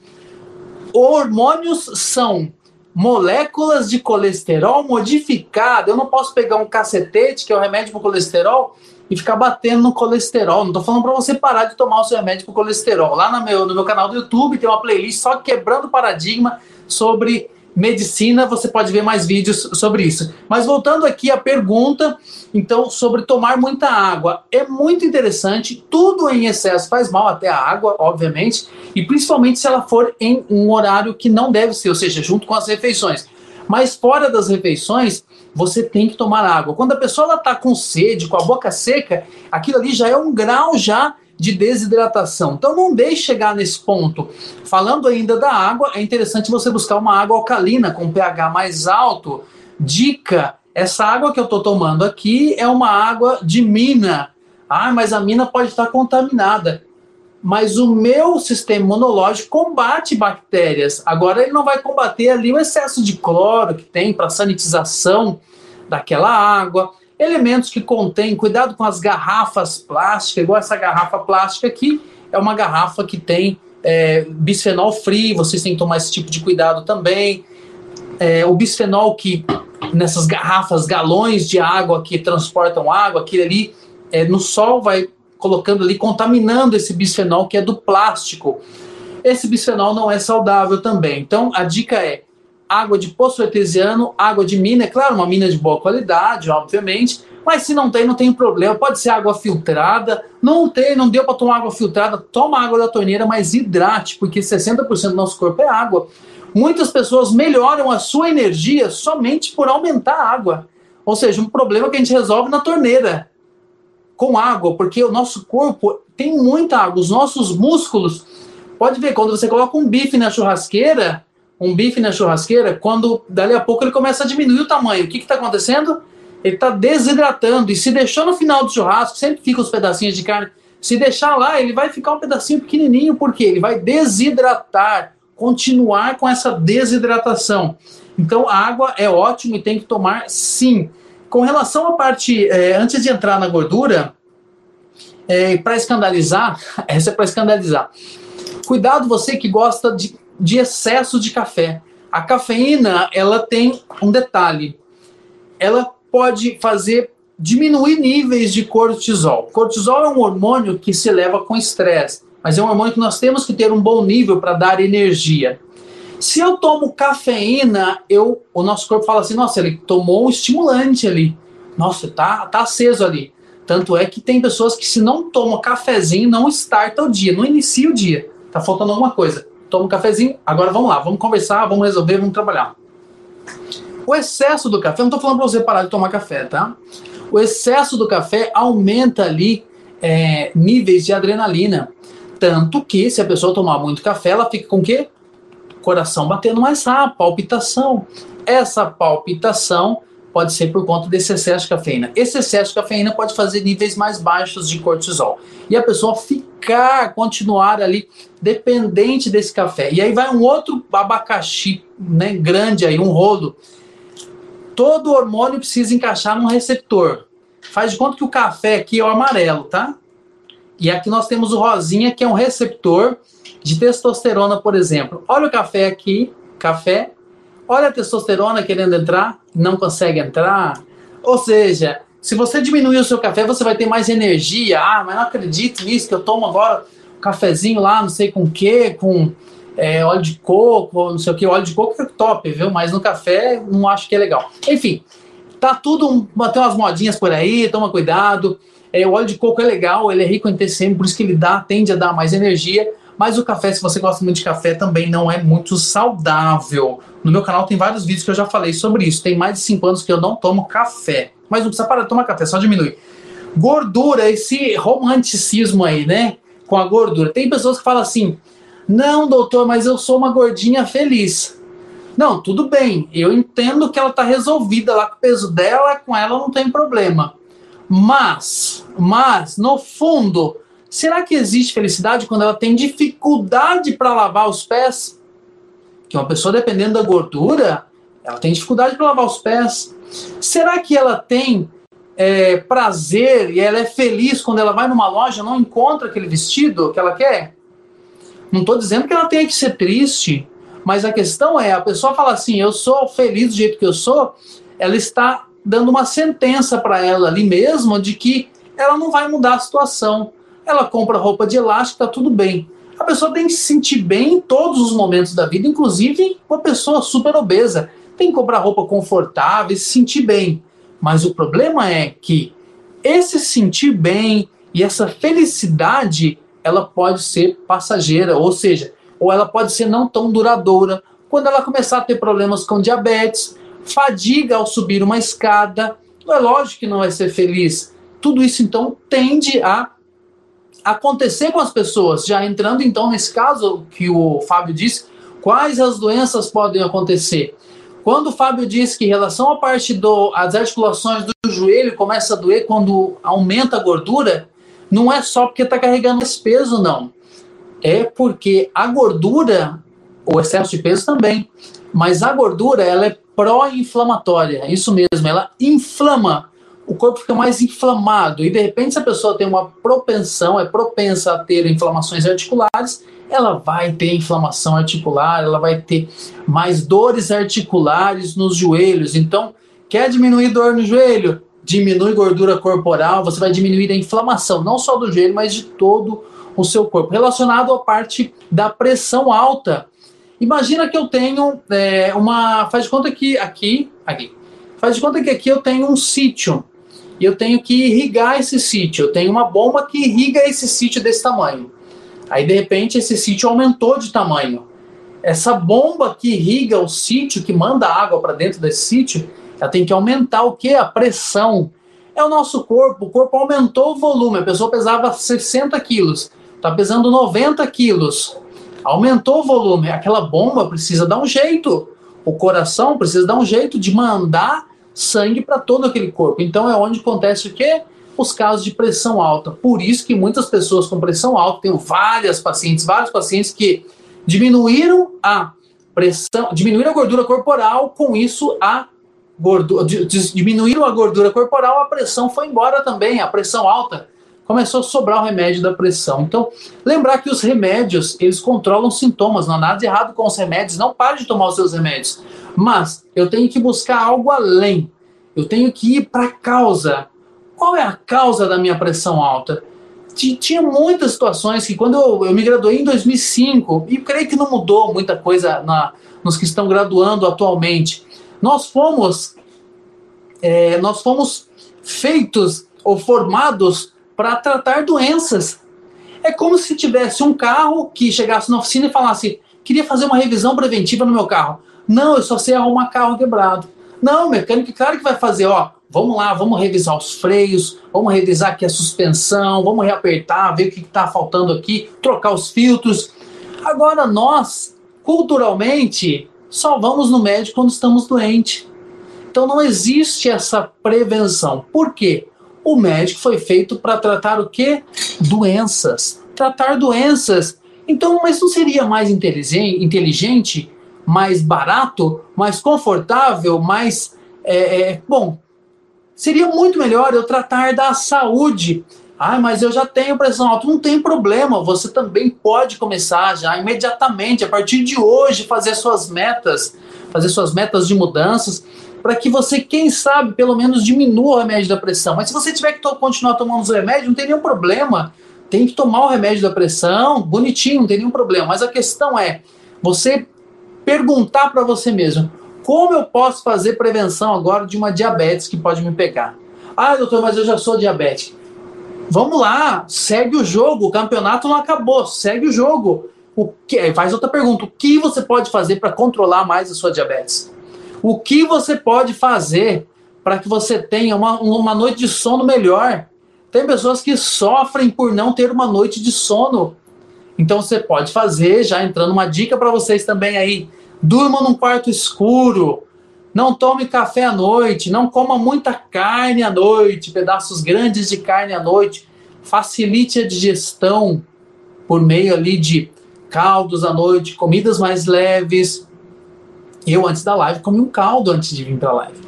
Hormônios são moléculas de colesterol modificada. Eu não posso pegar um cacetete, que é o remédio para colesterol, e ficar batendo no colesterol. Não estou falando para você parar de tomar o seu remédio para colesterol. Lá no meu, no meu canal do YouTube tem uma playlist só quebrando paradigma sobre medicina, você pode ver mais vídeos sobre isso. Mas voltando aqui à pergunta, então, sobre tomar muita água. É muito interessante, tudo em excesso faz mal, até a água, obviamente, e principalmente se ela for em um horário que não deve ser, ou seja, junto com as refeições. Mas fora das refeições, você tem que tomar água. Quando a pessoa está com sede, com a boca seca, aquilo ali já é um grau já de desidratação. Então não deixe chegar nesse ponto. Falando ainda da água, é interessante você buscar uma água alcalina com pH mais alto. Dica essa água que eu estou tomando aqui é uma água de mina. Ah, mas a mina pode estar contaminada. Mas o meu sistema imunológico combate bactérias. Agora ele não vai combater ali o excesso de cloro que tem para sanitização daquela água, elementos que contêm, cuidado com as garrafas plásticas, igual essa garrafa plástica aqui, é uma garrafa que tem é, bisfenol free, vocês têm que tomar esse tipo de cuidado também. É, o bisfenol que nessas garrafas, galões de água que transportam água, aquele ali é, no sol vai colocando ali, contaminando esse bisfenol que é do plástico. Esse bisfenol não é saudável também. Então a dica é água de poço artesiano, água de mina, é claro, uma mina de boa qualidade, obviamente, mas se não tem, não tem problema. Pode ser água filtrada. Não tem, não deu para tomar água filtrada, toma água da torneira, mas hidrate, porque 60% do nosso corpo é água. Muitas pessoas melhoram a sua energia somente por aumentar a água. Ou seja, um problema que a gente resolve na torneira com água, porque o nosso corpo tem muita água. Os nossos músculos, pode ver, quando você coloca um bife na churrasqueira, um bife na churrasqueira, quando dali a pouco ele começa a diminuir o tamanho. O que está acontecendo? Ele está desidratando. E se deixou no final do churrasco, sempre fica os pedacinhos de carne. Se deixar lá, ele vai ficar um pedacinho pequenininho, porque ele vai desidratar continuar com essa desidratação. Então, a água é ótimo e tem que tomar sim. Com relação à parte, é, antes de entrar na gordura, é, para escandalizar, essa é para escandalizar. Cuidado você que gosta de, de excesso de café. A cafeína, ela tem um detalhe. Ela pode fazer diminuir níveis de cortisol. Cortisol é um hormônio que se eleva com estresse mas é um hormônio que nós temos que ter um bom nível para dar energia. Se eu tomo cafeína, eu, o nosso corpo fala assim: nossa, ele tomou um estimulante ali. Nossa, tá, tá aceso ali. Tanto é que tem pessoas que, se não tomam cafezinho, não starta o dia, não inicia o dia. Tá faltando alguma coisa. Toma um cafezinho, agora vamos lá, vamos conversar, vamos resolver, vamos trabalhar. O excesso do café, não estou falando para você parar de tomar café, tá? O excesso do café aumenta ali é, níveis de adrenalina. Tanto que, se a pessoa tomar muito café, ela fica com o quê? Coração batendo mais rápido, palpitação. Essa palpitação pode ser por conta desse excesso de cafeína. Esse excesso de cafeína pode fazer níveis mais baixos de cortisol. E a pessoa ficar, continuar ali dependente desse café. E aí vai um outro abacaxi né, grande aí, um rolo. Todo hormônio precisa encaixar num receptor. Faz de conta que o café aqui é o amarelo, tá? E aqui nós temos o rosinha, que é um receptor de testosterona, por exemplo. Olha o café aqui, café. Olha a testosterona querendo entrar, não consegue entrar. Ou seja, se você diminuir o seu café, você vai ter mais energia. Ah, mas não acredito nisso, que eu tomo agora um cafezinho lá, não sei com que, com é, óleo de coco, não sei o que. Óleo de coco é top, viu? Mas no café, não acho que é legal. Enfim, tá tudo, tem umas modinhas por aí, toma cuidado. É, o óleo de coco é legal, ele é rico em TCM, por isso que ele dá, tende a dar mais energia. Mas o café, se você gosta muito de café, também não é muito saudável. No meu canal tem vários vídeos que eu já falei sobre isso. Tem mais de 5 anos que eu não tomo café. Mas não precisa parar de tomar café, só diminui. Gordura, esse romanticismo aí, né? Com a gordura. Tem pessoas que falam assim: não, doutor, mas eu sou uma gordinha feliz. Não, tudo bem. Eu entendo que ela está resolvida lá com o peso dela, com ela não tem problema. Mas, mas, no fundo, será que existe felicidade quando ela tem dificuldade para lavar os pés? Que uma pessoa, dependendo da gordura, ela tem dificuldade para lavar os pés. Será que ela tem é, prazer e ela é feliz quando ela vai numa loja não encontra aquele vestido que ela quer? Não estou dizendo que ela tenha que ser triste, mas a questão é: a pessoa fala assim, eu sou feliz do jeito que eu sou, ela está dando uma sentença para ela ali mesmo de que ela não vai mudar a situação. Ela compra roupa de elástico, tá tudo bem. A pessoa tem que se sentir bem em todos os momentos da vida, inclusive uma pessoa super obesa. Tem que comprar roupa confortável e se sentir bem. Mas o problema é que esse sentir bem e essa felicidade, ela pode ser passageira, ou seja, ou ela pode ser não tão duradoura. Quando ela começar a ter problemas com diabetes, fadiga ao subir uma escada. É lógico que não vai ser feliz. Tudo isso, então, tende a acontecer com as pessoas. Já entrando, então, nesse caso que o Fábio disse, quais as doenças podem acontecer? Quando o Fábio disse que em relação à parte das articulações do joelho começa a doer quando aumenta a gordura, não é só porque está carregando esse peso, não. É porque a gordura, o excesso de peso também, mas a gordura ela é pró-inflamatória, isso mesmo, ela inflama. O corpo fica mais inflamado e de repente se a pessoa tem uma propensão, é propensa a ter inflamações articulares, ela vai ter inflamação articular, ela vai ter mais dores articulares nos joelhos. Então, quer diminuir dor no joelho? Diminui gordura corporal, você vai diminuir a inflamação, não só do joelho, mas de todo o seu corpo. Relacionado à parte da pressão alta. Imagina que eu tenho é, uma. Faz de conta que aqui, aqui. Faz de conta que aqui eu tenho um sítio. E eu tenho que irrigar esse sítio. Eu tenho uma bomba que irriga esse sítio desse tamanho. Aí, de repente, esse sítio aumentou de tamanho. Essa bomba que irriga o sítio, que manda água para dentro desse sítio, ela tem que aumentar o que? A pressão. É o nosso corpo. O corpo aumentou o volume. A pessoa pesava 60 quilos, está pesando 90 quilos. Aumentou o volume. Aquela bomba precisa dar um jeito. O coração precisa dar um jeito de mandar sangue para todo aquele corpo. Então é onde acontece o quê? os casos de pressão alta. Por isso que muitas pessoas com pressão alta, tenho várias pacientes, vários pacientes que diminuíram a pressão, diminuíram a gordura corporal, com isso a gordura, diminuíram a gordura corporal, a pressão foi embora também, a pressão alta começou a sobrar o remédio da pressão. Então, lembrar que os remédios, eles controlam sintomas, não há nada errado com os remédios, não pare de tomar os seus remédios. Mas eu tenho que buscar algo além. Eu tenho que ir para a causa. Qual é a causa da minha pressão alta? Tinha muitas situações que, quando eu, eu me graduei em 2005, e creio que não mudou muita coisa na, nos que estão graduando atualmente, nós fomos, é, nós fomos feitos ou formados para tratar doenças. É como se tivesse um carro que chegasse na oficina e falasse: queria fazer uma revisão preventiva no meu carro. Não, eu só sei arrumar carro quebrado. Não, o mecânico, claro que vai fazer, ó, Vamos lá, vamos revisar os freios, vamos revisar aqui a suspensão, vamos reapertar, ver o que está faltando aqui, trocar os filtros. Agora, nós, culturalmente, só vamos no médico quando estamos doentes. Então, não existe essa prevenção. Por quê? O médico foi feito para tratar o quê? Doenças. Tratar doenças. Então, mas não seria mais inteligente, mais barato, mais confortável, mais. É, é, bom, Seria muito melhor eu tratar da saúde. Ah, mas eu já tenho pressão alta. Não tem problema, você também pode começar já imediatamente, a partir de hoje, fazer suas metas, fazer suas metas de mudanças, para que você, quem sabe, pelo menos diminua o remédio da pressão. Mas se você tiver que to continuar tomando os remédios, não tem nenhum problema. Tem que tomar o remédio da pressão, bonitinho, não tem nenhum problema. Mas a questão é você perguntar para você mesmo: como eu posso fazer prevenção agora de uma diabetes que pode me pegar? Ah, doutor, mas eu já sou diabético. Vamos lá, segue o jogo, o campeonato não acabou, segue o jogo. O que, faz outra pergunta: o que você pode fazer para controlar mais a sua diabetes? O que você pode fazer para que você tenha uma, uma noite de sono melhor? Tem pessoas que sofrem por não ter uma noite de sono. Então você pode fazer, já entrando uma dica para vocês também aí Durma num quarto escuro. Não tome café à noite. Não coma muita carne à noite, pedaços grandes de carne à noite. Facilite a digestão por meio ali de caldos à noite, comidas mais leves. Eu, antes da live, comi um caldo antes de vir para a live.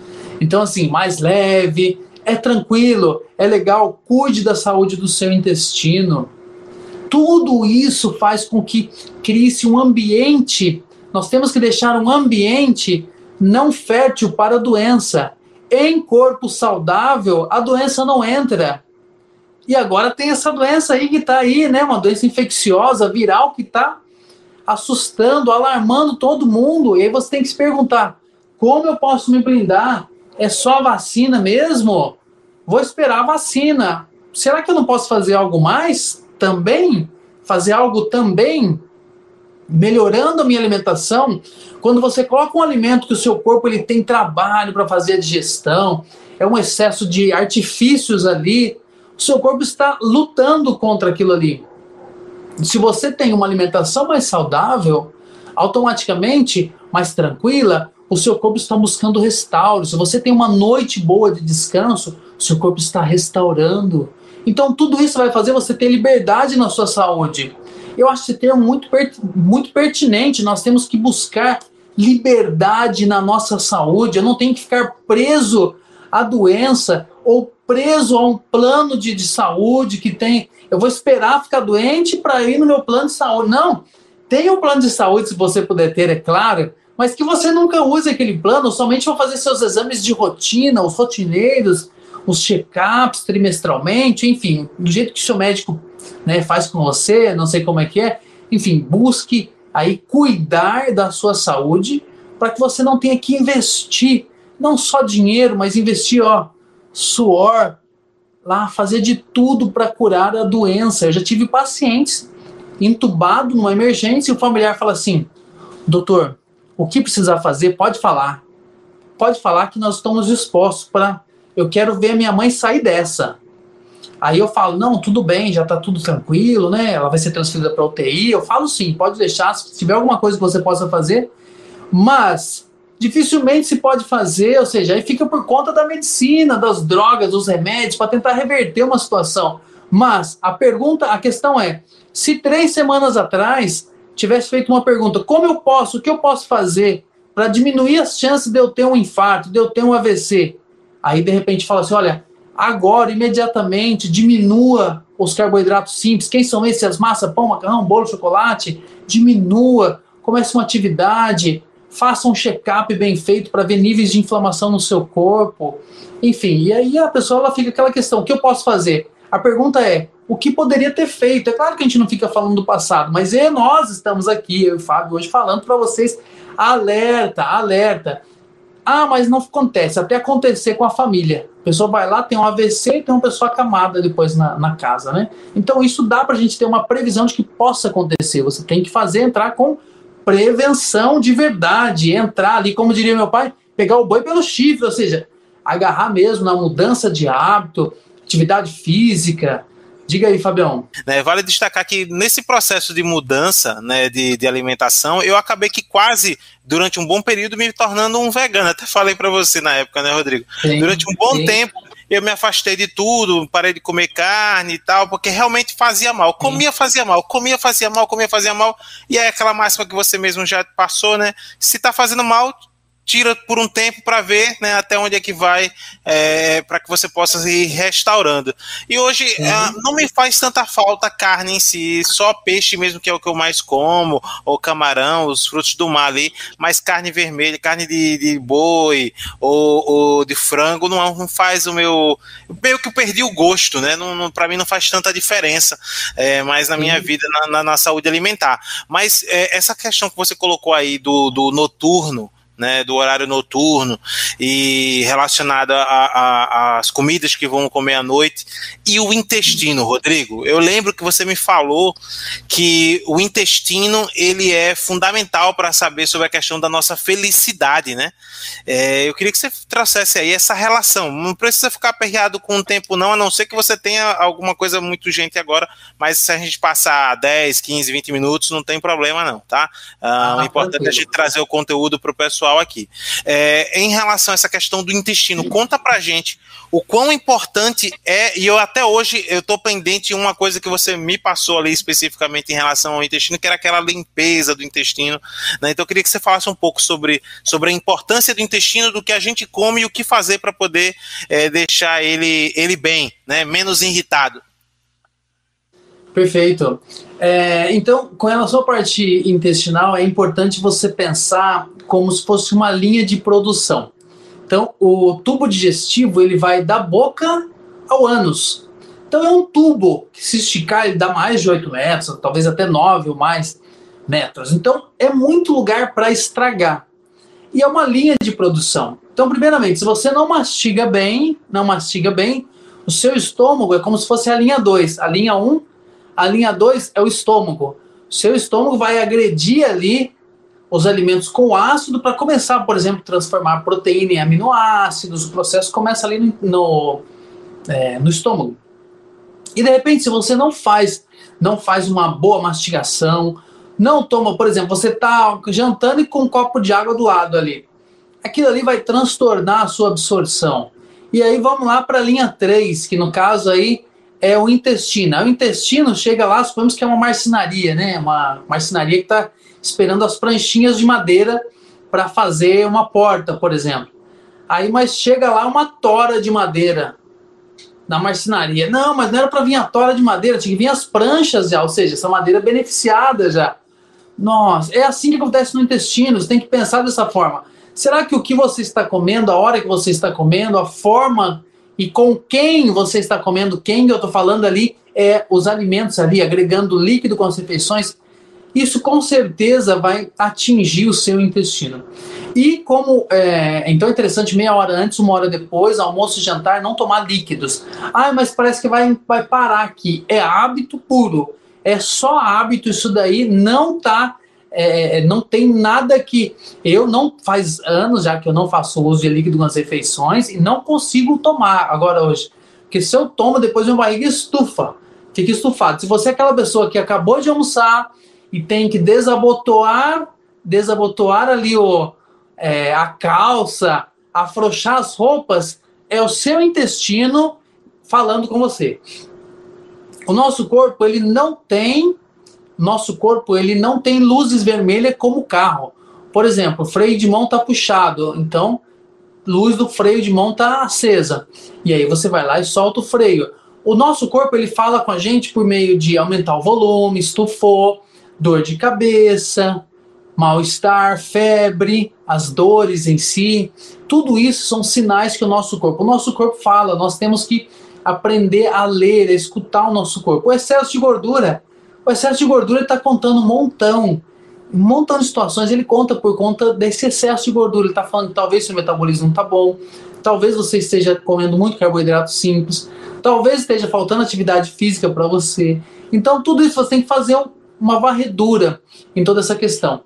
Então, assim, mais leve, é tranquilo, é legal, cuide da saúde do seu intestino. Tudo isso faz com que crie-se um ambiente nós temos que deixar um ambiente não fértil para a doença. Em corpo saudável, a doença não entra. E agora tem essa doença aí que está aí, né? Uma doença infecciosa, viral, que está assustando, alarmando todo mundo. E aí você tem que se perguntar: como eu posso me blindar? É só vacina mesmo? Vou esperar a vacina. Será que eu não posso fazer algo mais também? Fazer algo também melhorando a minha alimentação, quando você coloca um alimento que o seu corpo ele tem trabalho para fazer a digestão, é um excesso de artifícios ali, o seu corpo está lutando contra aquilo ali. Se você tem uma alimentação mais saudável, automaticamente mais tranquila, o seu corpo está buscando restauro. Se você tem uma noite boa de descanso, seu corpo está restaurando. Então, tudo isso vai fazer você ter liberdade na sua saúde. Eu acho esse termo muito, muito pertinente. Nós temos que buscar liberdade na nossa saúde. Eu não tenho que ficar preso à doença ou preso a um plano de, de saúde que tem. Eu vou esperar ficar doente para ir no meu plano de saúde. Não. Tem um plano de saúde, se você puder ter, é claro, mas que você nunca use aquele plano, somente vou fazer seus exames de rotina, os rotineiros, os check-ups trimestralmente, enfim, do jeito que o seu médico né, faz com você, não sei como é que é. Enfim, busque aí cuidar da sua saúde para que você não tenha que investir não só dinheiro, mas investir ó, suor lá, fazer de tudo para curar a doença. Eu já tive pacientes entubado numa emergência e o familiar fala assim: "Doutor, o que precisa fazer? Pode falar. Pode falar que nós estamos dispostos para eu quero ver a minha mãe sair dessa. Aí eu falo, não, tudo bem, já está tudo tranquilo, né? Ela vai ser transferida para UTI. Eu falo sim, pode deixar, se tiver alguma coisa que você possa fazer, mas dificilmente se pode fazer, ou seja, aí fica por conta da medicina, das drogas, dos remédios, para tentar reverter uma situação. Mas a pergunta, a questão é: se três semanas atrás tivesse feito uma pergunta, como eu posso, o que eu posso fazer para diminuir as chances de eu ter um infarto, de eu ter um AVC? Aí de repente fala assim: olha, agora, imediatamente, diminua os carboidratos simples. Quem são esses? As massas, pão, macarrão, bolo, chocolate. Diminua, comece uma atividade, faça um check-up bem feito para ver níveis de inflamação no seu corpo. Enfim, e aí a pessoa ela fica aquela questão: o que eu posso fazer? A pergunta é: o que poderia ter feito? É claro que a gente não fica falando do passado, mas é, nós estamos aqui, eu e o Fábio, hoje falando para vocês: alerta, alerta. Ah, mas não acontece, até acontecer com a família. A pessoa vai lá, tem um AVC e tem uma pessoa acamada depois na, na casa, né? Então isso dá para a gente ter uma previsão de que possa acontecer. Você tem que fazer entrar com prevenção de verdade, entrar ali, como diria meu pai, pegar o boi pelo chifre, ou seja, agarrar mesmo na mudança de hábito, atividade física, Diga aí, Fabião. Né, vale destacar que nesse processo de mudança né, de, de alimentação, eu acabei que quase, durante um bom período, me tornando um vegano. Até falei para você na época, né, Rodrigo? Sim, durante um bom sim. tempo, eu me afastei de tudo, parei de comer carne e tal, porque realmente fazia mal. Comia, fazia mal, comia, fazia mal, comia, fazia mal. E é aquela máxima que você mesmo já passou, né? Se tá fazendo mal, tira por um tempo para ver né, até onde é que vai, é, para que você possa ir restaurando. E hoje é, não me faz tanta falta carne em si, só peixe mesmo, que é o que eu mais como, ou camarão, os frutos do mar ali, mas carne vermelha, carne de, de boi ou, ou, de frango não, não, faz o meu. Meio que eu perdi o gosto, né? Não, não para mim não faz tanta diferença é, mais na minha vida, na, na, na, saúde alimentar. Mas é, essa questão que você colocou aí do, do noturno, né, do horário noturno e relacionada às comidas que vão comer à noite e o intestino, Rodrigo. Eu lembro que você me falou que o intestino ele é fundamental para saber sobre a questão da nossa felicidade, né? É, eu queria que você trouxesse aí essa relação. Não precisa ficar aperreado com o tempo, não, a não ser que você tenha alguma coisa muito urgente agora, mas se a gente passar 10, 15, 20 minutos, não tem problema, não, tá? Ah, ah, o importante é a gente trazer o conteúdo para o pessoal pessoal aqui. É, em relação a essa questão do intestino, conta pra gente o quão importante é, e eu até hoje eu tô pendente de uma coisa que você me passou ali especificamente em relação ao intestino, que era aquela limpeza do intestino. Né? Então eu queria que você falasse um pouco sobre, sobre a importância do intestino, do que a gente come e o que fazer para poder é, deixar ele, ele bem, né? menos irritado. Perfeito. É, então, com relação à parte intestinal, é importante você pensar como se fosse uma linha de produção. Então, o tubo digestivo ele vai da boca ao ânus. Então, é um tubo que, se esticar, ele dá mais de 8 metros, talvez até 9 ou mais metros. Então, é muito lugar para estragar. E é uma linha de produção. Então, primeiramente, se você não mastiga bem, não mastiga bem, o seu estômago é como se fosse a linha 2. A linha 1, um, a linha 2 é o estômago. Seu estômago vai agredir ali os alimentos com ácido para começar, por exemplo, transformar proteína em aminoácidos. O processo começa ali no, no, é, no estômago. E de repente, se você não faz, não faz uma boa mastigação, não toma, por exemplo, você está jantando e com um copo de água do lado ali. aquilo ali vai transtornar a sua absorção. E aí vamos lá para a linha 3, que no caso aí é o intestino. O intestino chega lá, suponhamos que é uma marcenaria, né? Uma marcenaria que está esperando as pranchinhas de madeira para fazer uma porta, por exemplo. Aí, mas chega lá uma tora de madeira na marcenaria. Não, mas não era para vir a tora de madeira, tinha que vir as pranchas já, ou seja, essa madeira beneficiada já. Nossa, é assim que acontece no intestino, você tem que pensar dessa forma. Será que o que você está comendo, a hora que você está comendo, a forma e com quem você está comendo, quem eu estou falando ali, é os alimentos ali, agregando líquido com as refeições, isso com certeza vai atingir o seu intestino. E como é, então é interessante meia hora antes, uma hora depois, almoço e jantar, não tomar líquidos. Ah, mas parece que vai, vai parar aqui. É hábito puro. É só hábito, isso daí não tá. É, não tem nada que. Eu não faz anos já que eu não faço uso de líquido nas refeições e não consigo tomar agora hoje. Porque se eu tomo, depois minha barriga estufa. Fica estufado. Se você é aquela pessoa que acabou de almoçar e tem que desabotoar, desabotoar ali o, é, a calça, afrouxar as roupas, é o seu intestino falando com você. O nosso corpo, ele não tem, nosso corpo, ele não tem luzes vermelhas como o carro. Por exemplo, o freio de mão está puxado, então luz do freio de mão está acesa. E aí você vai lá e solta o freio. O nosso corpo ele fala com a gente por meio de aumentar o volume, estufou, dor de cabeça, mal-estar, febre, as dores em si, tudo isso são sinais que o nosso corpo, o nosso corpo fala, nós temos que aprender a ler, a escutar o nosso corpo. O excesso de gordura, o excesso de gordura está contando um montão, um montão de situações, ele conta por conta desse excesso de gordura, ele está falando que talvez seu metabolismo não está bom, talvez você esteja comendo muito carboidrato simples, talvez esteja faltando atividade física para você. Então tudo isso você tem que fazer uma varredura em toda essa questão.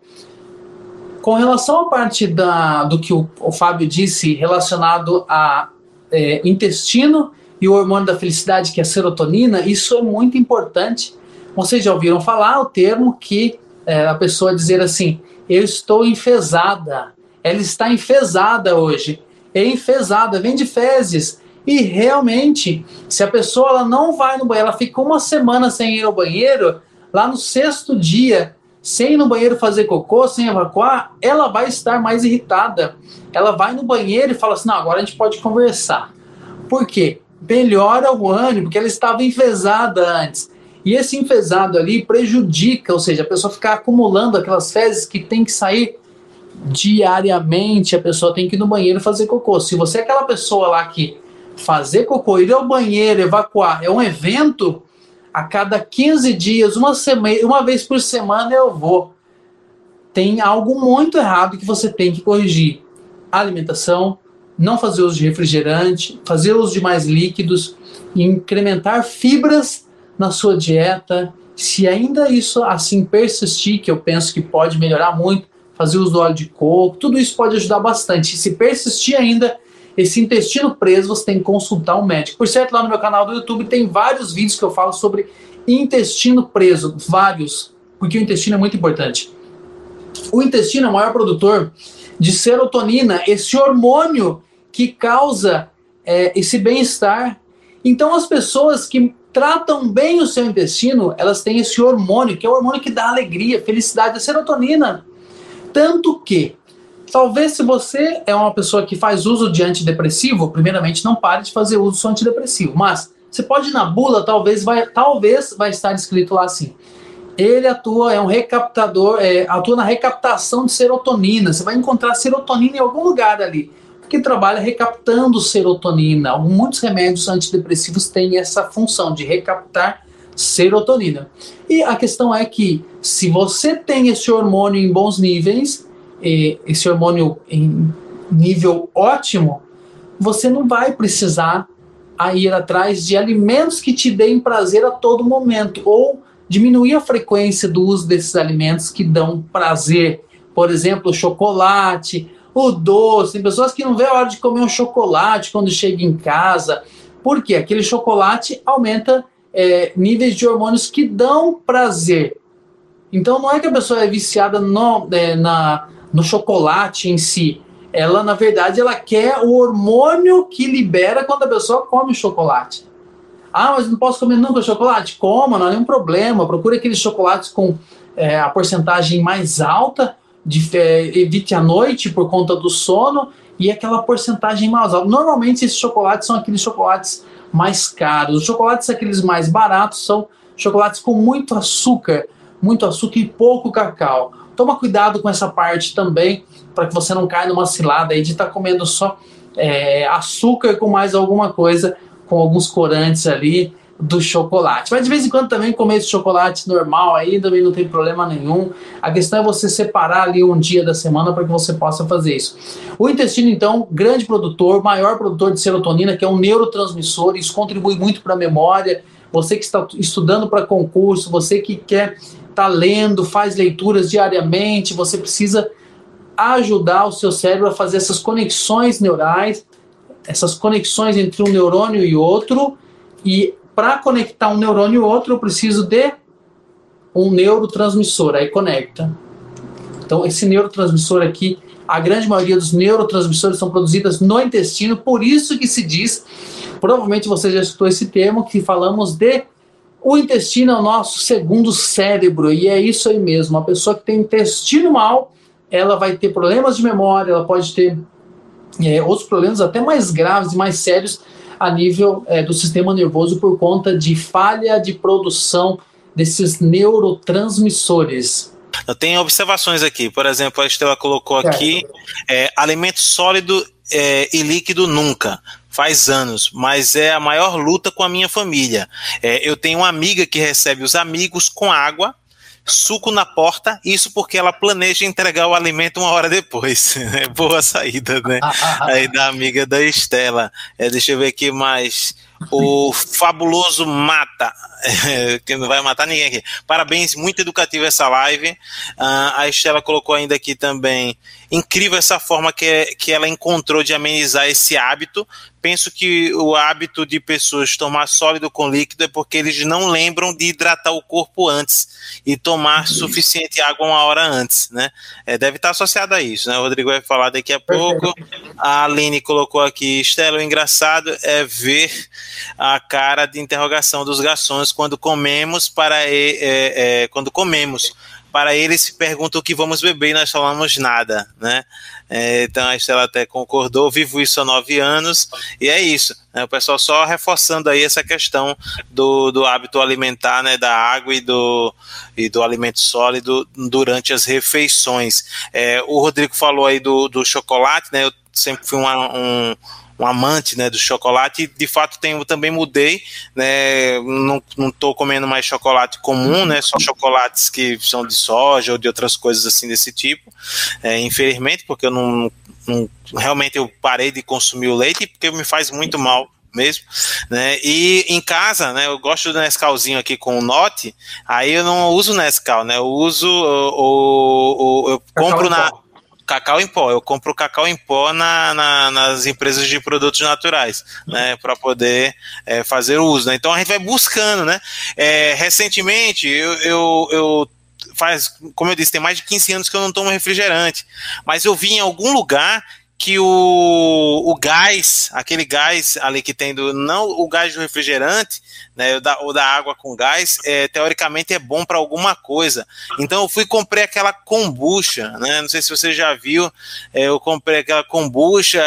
Com relação à parte da, do que o, o Fábio disse relacionado a é, intestino e o hormônio da felicidade, que é a serotonina, isso é muito importante. Vocês já ouviram falar o termo que é, a pessoa dizer assim: eu estou enfesada, ela está enfesada hoje. É enfesada, vem de fezes. E realmente, se a pessoa ela não vai no banheiro, ela fica uma semana sem ir ao banheiro, lá no sexto dia, sem ir no banheiro fazer cocô, sem evacuar, ela vai estar mais irritada. Ela vai no banheiro e fala assim: não, agora a gente pode conversar. Por quê? Melhora o ânimo, porque ela estava enfesada antes. E esse enfesado ali prejudica, ou seja, a pessoa ficar acumulando aquelas fezes que tem que sair diariamente, a pessoa tem que ir no banheiro fazer cocô. Se você é aquela pessoa lá que fazer cocô, ir ao banheiro, evacuar, é um evento, a cada 15 dias, uma, semana, uma vez por semana eu vou. Tem algo muito errado que você tem que corrigir. alimentação, não fazer uso de refrigerante, fazer uso de mais líquidos, incrementar fibras na sua dieta. Se ainda isso assim persistir, que eu penso que pode melhorar muito, fazer uso do óleo de coco, tudo isso pode ajudar bastante. Se persistir ainda, esse intestino preso, você tem que consultar um médico. Por certo, lá no meu canal do YouTube tem vários vídeos que eu falo sobre intestino preso, vários, porque o intestino é muito importante. O intestino é o maior produtor de serotonina, esse hormônio que causa é, esse bem-estar. Então, as pessoas que tratam bem o seu intestino, elas têm esse hormônio, que é o hormônio que dá alegria, felicidade, a serotonina. Tanto que Talvez se você é uma pessoa que faz uso de antidepressivo, primeiramente não pare de fazer uso de antidepressivo, mas você pode ir na bula, talvez vai, talvez vai estar escrito lá assim. Ele atua, é um recaptador, é, atua na recaptação de serotonina. Você vai encontrar serotonina em algum lugar ali, que trabalha recaptando serotonina. Muitos remédios antidepressivos têm essa função de recaptar serotonina. E a questão é que se você tem esse hormônio em bons níveis, esse hormônio em nível ótimo, você não vai precisar ir atrás de alimentos que te deem prazer a todo momento ou diminuir a frequência do uso desses alimentos que dão prazer. Por exemplo, chocolate, o doce. Tem pessoas que não vê a hora de comer um chocolate quando chega em casa. porque Aquele chocolate aumenta é, níveis de hormônios que dão prazer. Então não é que a pessoa é viciada no, é, na, no chocolate em si. ela na verdade ela quer o hormônio que libera quando a pessoa come chocolate. Ah, mas não posso comer nunca chocolate? Coma, não é nenhum problema. Procure aqueles chocolates com é, a porcentagem mais alta, de, é, evite a noite por conta do sono e aquela porcentagem mais alta. Normalmente esses chocolates são aqueles chocolates mais caros. Os chocolates aqueles mais baratos são chocolates com muito açúcar, muito açúcar e pouco cacau. Toma cuidado com essa parte também, para que você não caia numa cilada aí de estar tá comendo só é, açúcar com mais alguma coisa, com alguns corantes ali do chocolate. Mas de vez em quando também comer esse chocolate normal aí também não tem problema nenhum. A questão é você separar ali um dia da semana para que você possa fazer isso. O intestino, então, grande produtor, maior produtor de serotonina, que é um neurotransmissor, isso contribui muito para a memória. Você que está estudando para concurso, você que quer estar tá lendo, faz leituras diariamente, você precisa ajudar o seu cérebro a fazer essas conexões neurais, essas conexões entre um neurônio e outro, e para conectar um neurônio e outro, eu preciso de um neurotransmissor, aí conecta. Então, esse neurotransmissor aqui, a grande maioria dos neurotransmissores são produzidos no intestino, por isso que se diz, provavelmente você já escutou esse termo, que falamos de o intestino é o nosso segundo cérebro, e é isso aí mesmo. Uma pessoa que tem intestino mal, ela vai ter problemas de memória, ela pode ter é, outros problemas até mais graves e mais sérios a nível é, do sistema nervoso por conta de falha de produção desses neurotransmissores. Eu tenho observações aqui, por exemplo, a Estela colocou aqui é, alimento sólido é, e líquido nunca. Faz anos, mas é a maior luta com a minha família. É, eu tenho uma amiga que recebe os amigos com água suco na porta, isso porque ela planeja entregar o alimento uma hora depois. É boa saída, né? Aí da amiga da Estela. É, deixa eu ver aqui mais. O fabuloso mata, é, que não vai matar ninguém aqui. Parabéns, muito educativa essa live. Uh, a Estela colocou ainda aqui também. Incrível essa forma que, que ela encontrou de amenizar esse hábito, penso que o hábito de pessoas tomar sólido com líquido é porque eles não lembram de hidratar o corpo antes e tomar suficiente água uma hora antes, né? É, deve estar associado a isso, né? O Rodrigo vai falar daqui a pouco. A Aline colocou aqui, Estela, o engraçado é ver a cara de interrogação dos garçons quando comemos para é, é, quando comemos para eles se perguntam o que vamos beber e nós falamos nada, né? É, então a Estela até concordou, vivo isso há nove anos, e é isso. Né? O pessoal só reforçando aí essa questão do, do hábito alimentar, né? Da água e do, e do alimento sólido durante as refeições. É, o Rodrigo falou aí do, do chocolate, né? Eu sempre fui uma, um um amante né, do chocolate, e de fato tenho, também mudei, né, não, não tô comendo mais chocolate comum, né, só chocolates que são de soja ou de outras coisas assim desse tipo, é, infelizmente, porque eu não, não, realmente eu parei de consumir o leite, porque me faz muito mal mesmo, né? E em casa, né? Eu gosto do Nescauzinho aqui com o Note, aí eu não uso Nescau, né? Eu uso o, o eu compro na cacau em pó. Eu compro cacau em pó na, na, nas empresas de produtos naturais, né, para poder é, fazer o uso. Né? Então a gente vai buscando, né? É, recentemente eu, eu, eu faz, como eu disse, tem mais de 15 anos que eu não tomo refrigerante, mas eu vi em algum lugar que o, o gás, aquele gás ali que tem do, não o gás do refrigerante, né, o da, o da água com gás, é, teoricamente é bom para alguma coisa. Então eu fui comprei aquela kombucha, né, não sei se você já viu, é, eu comprei aquela kombucha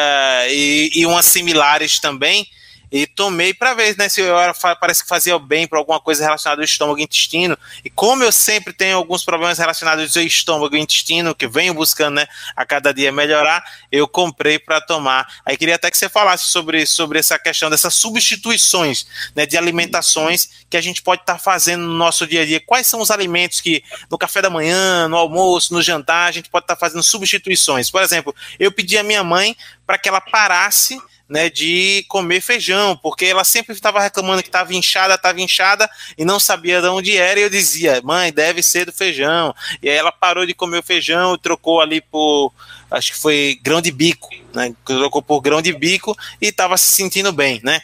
e, e umas similares também, e tomei para ver né, se eu era, parece que fazia bem para alguma coisa relacionada ao estômago e intestino. E como eu sempre tenho alguns problemas relacionados ao estômago e intestino, que venho buscando né, a cada dia melhorar, eu comprei para tomar. Aí queria até que você falasse sobre, sobre essa questão dessas substituições né, de alimentações que a gente pode estar tá fazendo no nosso dia a dia. Quais são os alimentos que no café da manhã, no almoço, no jantar, a gente pode estar tá fazendo substituições? Por exemplo, eu pedi à minha mãe para que ela parasse né, de comer feijão, porque ela sempre estava reclamando que estava inchada, estava inchada e não sabia de onde era. E eu dizia, mãe, deve ser do feijão. E aí ela parou de comer o feijão e trocou ali por, acho que foi grão de bico, né? Trocou por grão de bico e estava se sentindo bem, né?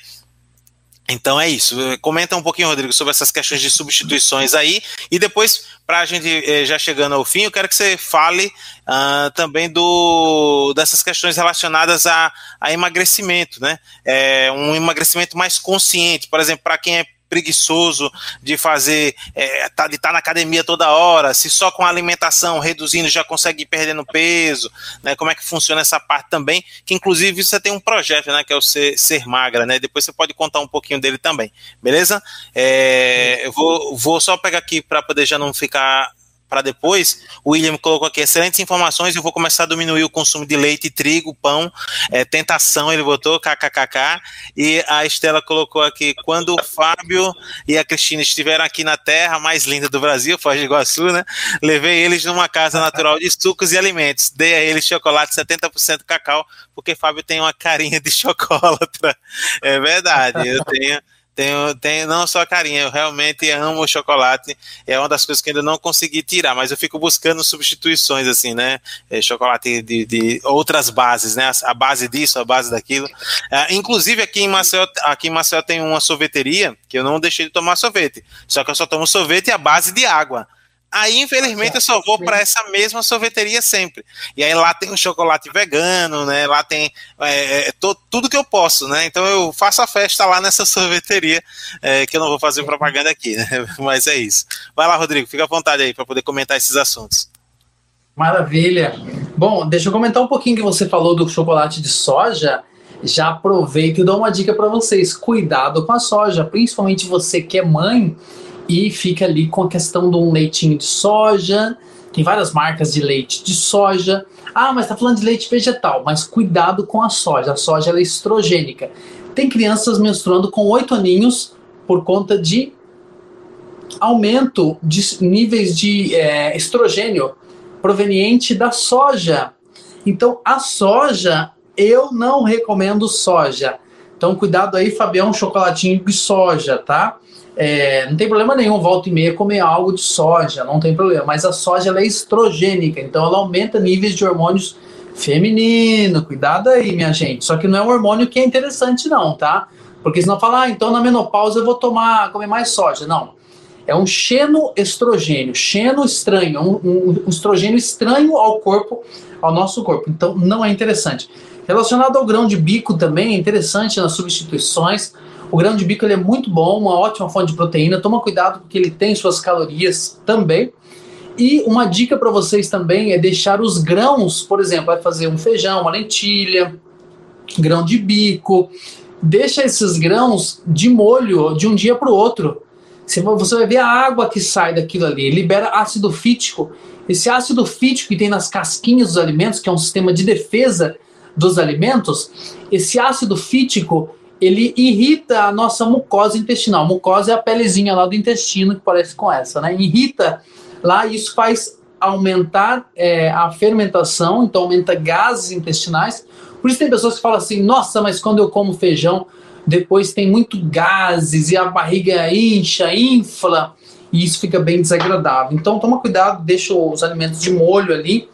Então é isso. Comenta um pouquinho, Rodrigo, sobre essas questões de substituições aí. E depois, para a gente eh, já chegando ao fim, eu quero que você fale uh, também do, dessas questões relacionadas a, a emagrecimento, né? É, um emagrecimento mais consciente. Por exemplo, para quem é preguiçoso de fazer, é, tá, de estar tá na academia toda hora, se só com alimentação reduzindo já consegue ir perdendo peso, né? Como é que funciona essa parte também? Que inclusive você tem um projeto, né? Que é o Ser, Ser Magra, né? Depois você pode contar um pouquinho dele também, beleza? É, eu vou, vou só pegar aqui para poder já não ficar para depois. O William colocou aqui excelentes informações. Eu vou começar a diminuir o consumo de leite, trigo, pão, é, tentação. Ele botou kkkk. E a Estela colocou aqui: quando o Fábio e a Cristina estiveram aqui na terra mais linda do Brasil, Foz do Iguaçu, né? Levei eles numa casa natural de sucos e alimentos. Dei a eles chocolate 70% cacau, porque Fábio tem uma carinha de chocolatra. É verdade. Eu tenho. Tenho, tenho não só carinho, eu realmente amo o chocolate. É uma das coisas que ainda não consegui tirar, mas eu fico buscando substituições, assim, né? É, chocolate de, de, outras bases, né? A base disso, a base daquilo. É, inclusive, aqui em, Maceió, aqui em Maceió tem uma sorveteria que eu não deixei de tomar sorvete. Só que eu só tomo sorvete à base de água. Aí, infelizmente, eu só vou para essa mesma sorveteria sempre. E aí lá tem o chocolate vegano, né? Lá tem é, é, to, tudo que eu posso, né? Então eu faço a festa lá nessa sorveteria, é, que eu não vou fazer propaganda aqui, né? Mas é isso. Vai lá, Rodrigo, fica à vontade aí para poder comentar esses assuntos. Maravilha. Bom, deixa eu comentar um pouquinho que você falou do chocolate de soja. Já aproveito e dou uma dica para vocês: cuidado com a soja, principalmente você que é mãe e fica ali com a questão de um leitinho de soja. Tem várias marcas de leite de soja. Ah, mas tá falando de leite vegetal, mas cuidado com a soja. A soja é estrogênica. Tem crianças menstruando com oito aninhos por conta de aumento de níveis de é, estrogênio proveniente da soja. Então, a soja, eu não recomendo soja. Então, cuidado aí, Fabião, chocolatinho de soja, tá? É, não tem problema nenhum, volta e meia comer algo de soja, não tem problema. Mas a soja é estrogênica, então ela aumenta níveis de hormônios feminino. Cuidado aí, minha gente. Só que não é um hormônio que é interessante, não, tá? Porque senão fala, ah, então na menopausa eu vou tomar, comer mais soja. Não. É um xenoestrogênio, xeno estranho, um, um, um estrogênio estranho ao corpo, ao nosso corpo. Então não é interessante. Relacionado ao grão de bico também, é interessante nas substituições o grão de bico ele é muito bom, uma ótima fonte de proteína. Toma cuidado porque ele tem suas calorias também. E uma dica para vocês também é deixar os grãos, por exemplo, vai fazer um feijão, uma lentilha, grão de bico. Deixa esses grãos de molho de um dia para o outro. Você vai ver a água que sai daquilo ali, libera ácido fítico. Esse ácido fítico que tem nas casquinhas dos alimentos, que é um sistema de defesa dos alimentos, esse ácido fítico ele irrita a nossa mucosa intestinal. mucosa é a pelezinha lá do intestino que parece com essa, né? Irrita lá, isso faz aumentar é, a fermentação, então aumenta gases intestinais. Por isso tem pessoas que falam assim: nossa, mas quando eu como feijão, depois tem muito gases e a barriga incha, infla, e isso fica bem desagradável. Então toma cuidado, deixa os alimentos de molho ali.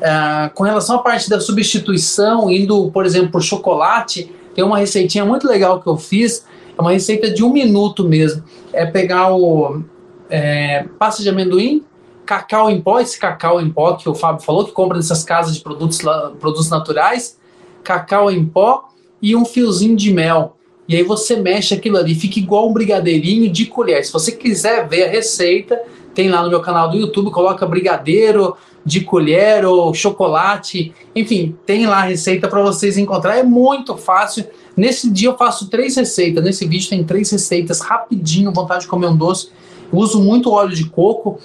Uh, com relação à parte da substituição, indo, por exemplo, por chocolate, tem uma receitinha muito legal que eu fiz, é uma receita de um minuto mesmo. É pegar o é, pasta de amendoim, cacau em pó, esse cacau em pó que o Fábio falou, que compra nessas casas de produtos, produtos naturais, cacau em pó e um fiozinho de mel. E aí você mexe aquilo ali, fica igual um brigadeirinho de colher. Se você quiser ver a receita, tem lá no meu canal do YouTube, coloca brigadeiro de colher ou chocolate, enfim, tem lá a receita para vocês encontrar. É muito fácil. Nesse dia eu faço três receitas. Nesse vídeo tem três receitas, rapidinho, vontade de comer um doce. Uso muito óleo de coco.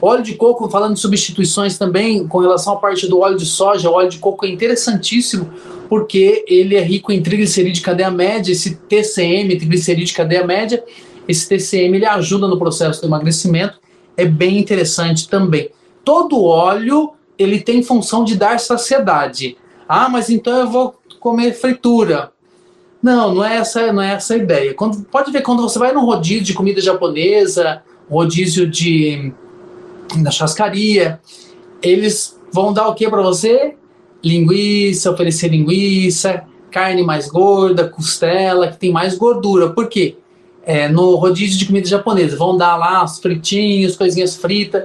Óleo de coco, falando de substituições também, com relação à parte do óleo de soja, o óleo de coco é interessantíssimo porque ele é rico em triglicerídeo de cadeia média, esse TCM, triglicerídeo de cadeia média, esse TCM ele ajuda no processo do emagrecimento, é bem interessante também todo óleo ele tem função de dar saciedade. Ah, mas então eu vou comer fritura. Não, não é essa, não é essa a ideia. Quando, pode ver quando você vai no rodízio de comida japonesa, rodízio de chascaria, eles vão dar o que para você? Linguiça, oferecer linguiça, carne mais gorda, costela, que tem mais gordura. Por quê? É, no rodízio de comida japonesa. Vão dar lá os fritinhos, coisinhas fritas,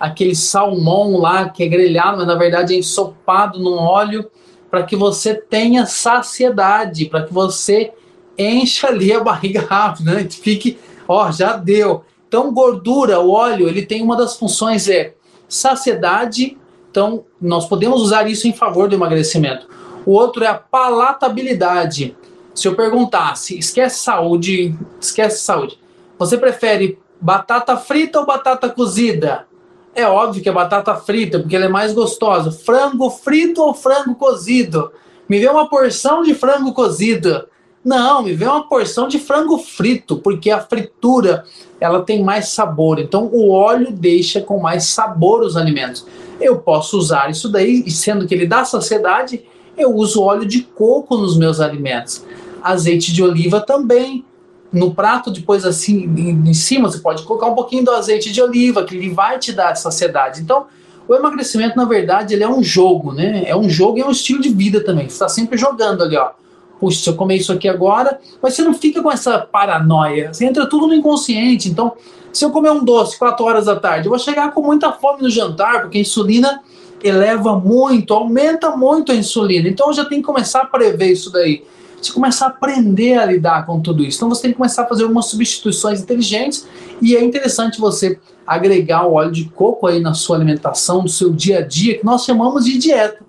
aquele salmão lá que é grelhado, mas na verdade é ensopado no óleo para que você tenha saciedade, para que você encha ali a barriga rápido, né? Fique, ó, já deu. Então, gordura, o óleo, ele tem uma das funções é saciedade. Então, nós podemos usar isso em favor do emagrecimento. O outro é a palatabilidade. Se eu perguntasse, esquece saúde, esquece saúde. Você prefere batata frita ou batata cozida? É óbvio que é batata frita, porque ela é mais gostosa. Frango frito ou frango cozido? Me vê uma porção de frango cozido. Não, me vê uma porção de frango frito, porque a fritura ela tem mais sabor. Então o óleo deixa com mais sabor os alimentos. Eu posso usar isso daí, e sendo que ele dá saciedade, eu uso óleo de coco nos meus alimentos. Azeite de oliva também no prato, depois assim, em, cima, você pode colocar um pouquinho do azeite de oliva, que ele vai te dar saciedade. Então, o emagrecimento, na verdade, ele é um jogo, né? É um jogo e é um estilo de vida também. Você está sempre jogando ali, ó. Puxa, se eu comer isso aqui agora, mas você não fica com essa paranoia. Você entra tudo no inconsciente. Então, se eu comer um doce 4 horas da tarde, eu vou chegar com muita fome no jantar, porque a insulina eleva muito, aumenta muito a insulina. Então, eu já tenho que começar a prever isso daí você começar a aprender a lidar com tudo isso. Então você tem que começar a fazer algumas substituições inteligentes e é interessante você agregar o óleo de coco aí na sua alimentação, no seu dia a dia, que nós chamamos de dieta.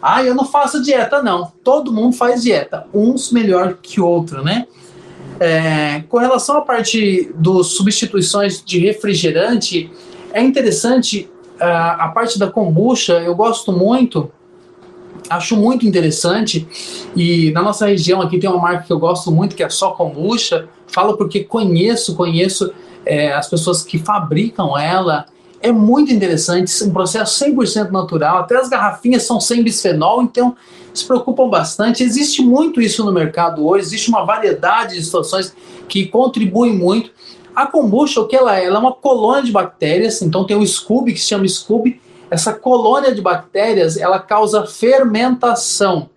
Ah, eu não faço dieta, não. Todo mundo faz dieta, uns melhor que outro, né? É, com relação à parte das substituições de refrigerante, é interessante a, a parte da kombucha, eu gosto muito acho muito interessante. E na nossa região aqui tem uma marca que eu gosto muito, que é só kombucha. Falo porque conheço, conheço é, as pessoas que fabricam ela. É muito interessante, um processo 100% natural. Até as garrafinhas são sem bisfenol, então se preocupam bastante. Existe muito isso no mercado hoje, existe uma variedade de situações que contribuem muito. A kombucha, o que ela é? Ela é uma colônia de bactérias, então tem o Scooby, que se chama Scooby, essa colônia de bactérias, ela causa fermentação.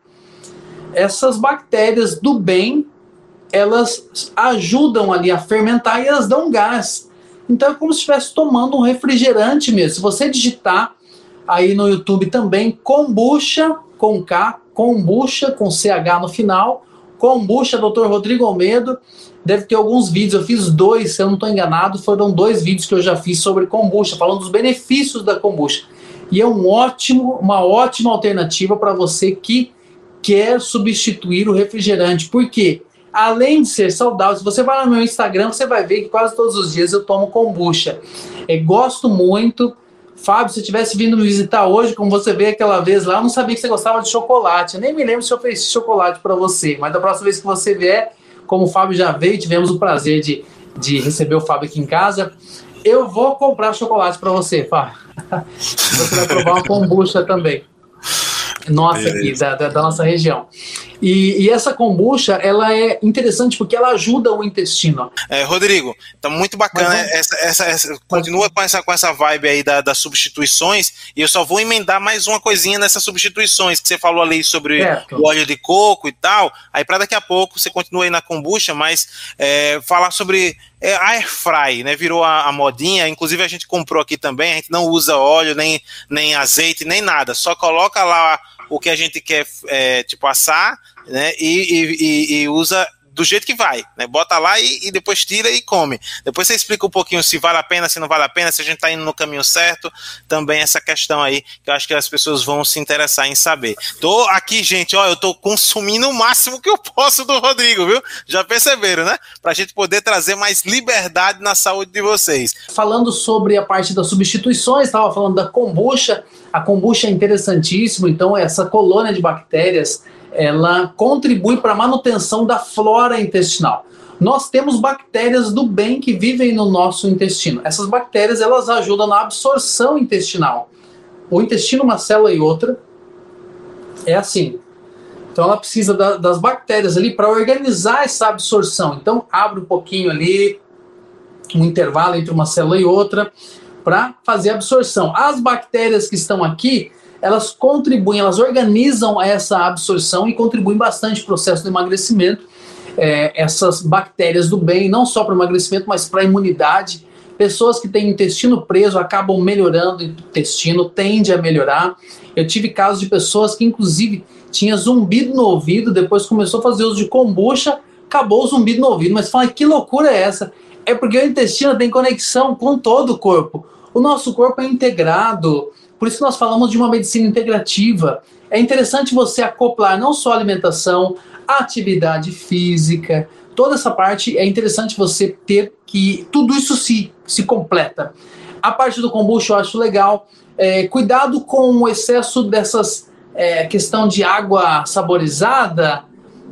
Essas bactérias do bem, elas ajudam ali a fermentar e elas dão gás. Então é como se estivesse tomando um refrigerante mesmo. Se você digitar aí no YouTube também kombucha com K, kombucha com CH no final, kombucha Dr. Rodrigo Almedo, deve ter alguns vídeos, eu fiz dois, se eu não estou enganado, foram dois vídeos que eu já fiz sobre kombucha, falando dos benefícios da kombucha e é um ótimo, uma ótima alternativa para você que quer substituir o refrigerante. Por quê? Além de ser saudável, se você vai no meu Instagram, você vai ver que quase todos os dias eu tomo kombucha. É, gosto muito. Fábio, se tivesse vindo me visitar hoje, como você veio aquela vez lá, eu não sabia que você gostava de chocolate. Eu nem me lembro se eu fiz chocolate para você, mas da próxima vez que você vier, como o Fábio já veio, tivemos o prazer de, de receber o Fábio aqui em casa. Eu vou comprar chocolate para você, Fábio. Você vai provar uma kombucha também. Nossa, aqui, da, da, da, nossa região. E, e, essa kombucha, ela é interessante porque ela ajuda o intestino. É, Rodrigo, tá muito bacana Mas, essa, essa, essa continua com essa, com essa vibe aí da, das substituições, e eu só vou emendar mais uma coisinha nessas substituições, que você falou ali sobre certo. o óleo de coco e tal, aí para daqui a pouco você continua aí na kombucha, mas é, falar sobre é, air fry, né? Virou a, a, modinha. Inclusive a gente comprou aqui também. A gente não usa óleo, nem, nem azeite, nem nada. Só coloca lá o que a gente quer, é, tipo, assar, né? E, e, e usa do jeito que vai, né? Bota lá e, e, depois tira e come. Depois você explica um pouquinho se vale a pena, se não vale a pena, se a gente está indo no caminho certo. Também essa questão aí que eu acho que as pessoas vão se interessar em saber. Tô aqui, gente, ó, eu tô consumindo o máximo que eu posso do Rodrigo, viu? Já perceberam, né? Para a gente poder trazer mais liberdade na saúde de vocês. Falando sobre a parte das substituições, estava falando da kombucha. A kombucha é interessantíssimo, então essa colônia de bactérias ela contribui para a manutenção da flora intestinal. Nós temos bactérias do bem que vivem no nosso intestino. Essas bactérias elas ajudam na absorção intestinal. O intestino, uma célula e outra, é assim. Então ela precisa da, das bactérias ali para organizar essa absorção. Então abre um pouquinho ali, um intervalo entre uma célula e outra, para fazer a absorção. As bactérias que estão aqui, elas contribuem, elas organizam essa absorção e contribuem bastante para o processo do emagrecimento. é, essas bactérias do bem, não só para o emagrecimento, mas para a imunidade. Pessoas que têm intestino preso acabam melhorando o intestino, tende a melhorar. Eu tive casos de pessoas que, inclusive, tinha zumbido no ouvido, depois começou a fazer uso de kombucha, acabou o zumbido no ouvido. Mas fala, que loucura é essa? É porque o intestino tem conexão com todo o corpo. O nosso corpo é integrado, por isso nós falamos de uma medicina integrativa. É interessante você acoplar não só a alimentação, a atividade física, toda essa parte é interessante você ter que tudo isso se, se completa. A parte do kombucha eu acho legal. É, cuidado com o excesso dessas é, questão de água saborizada.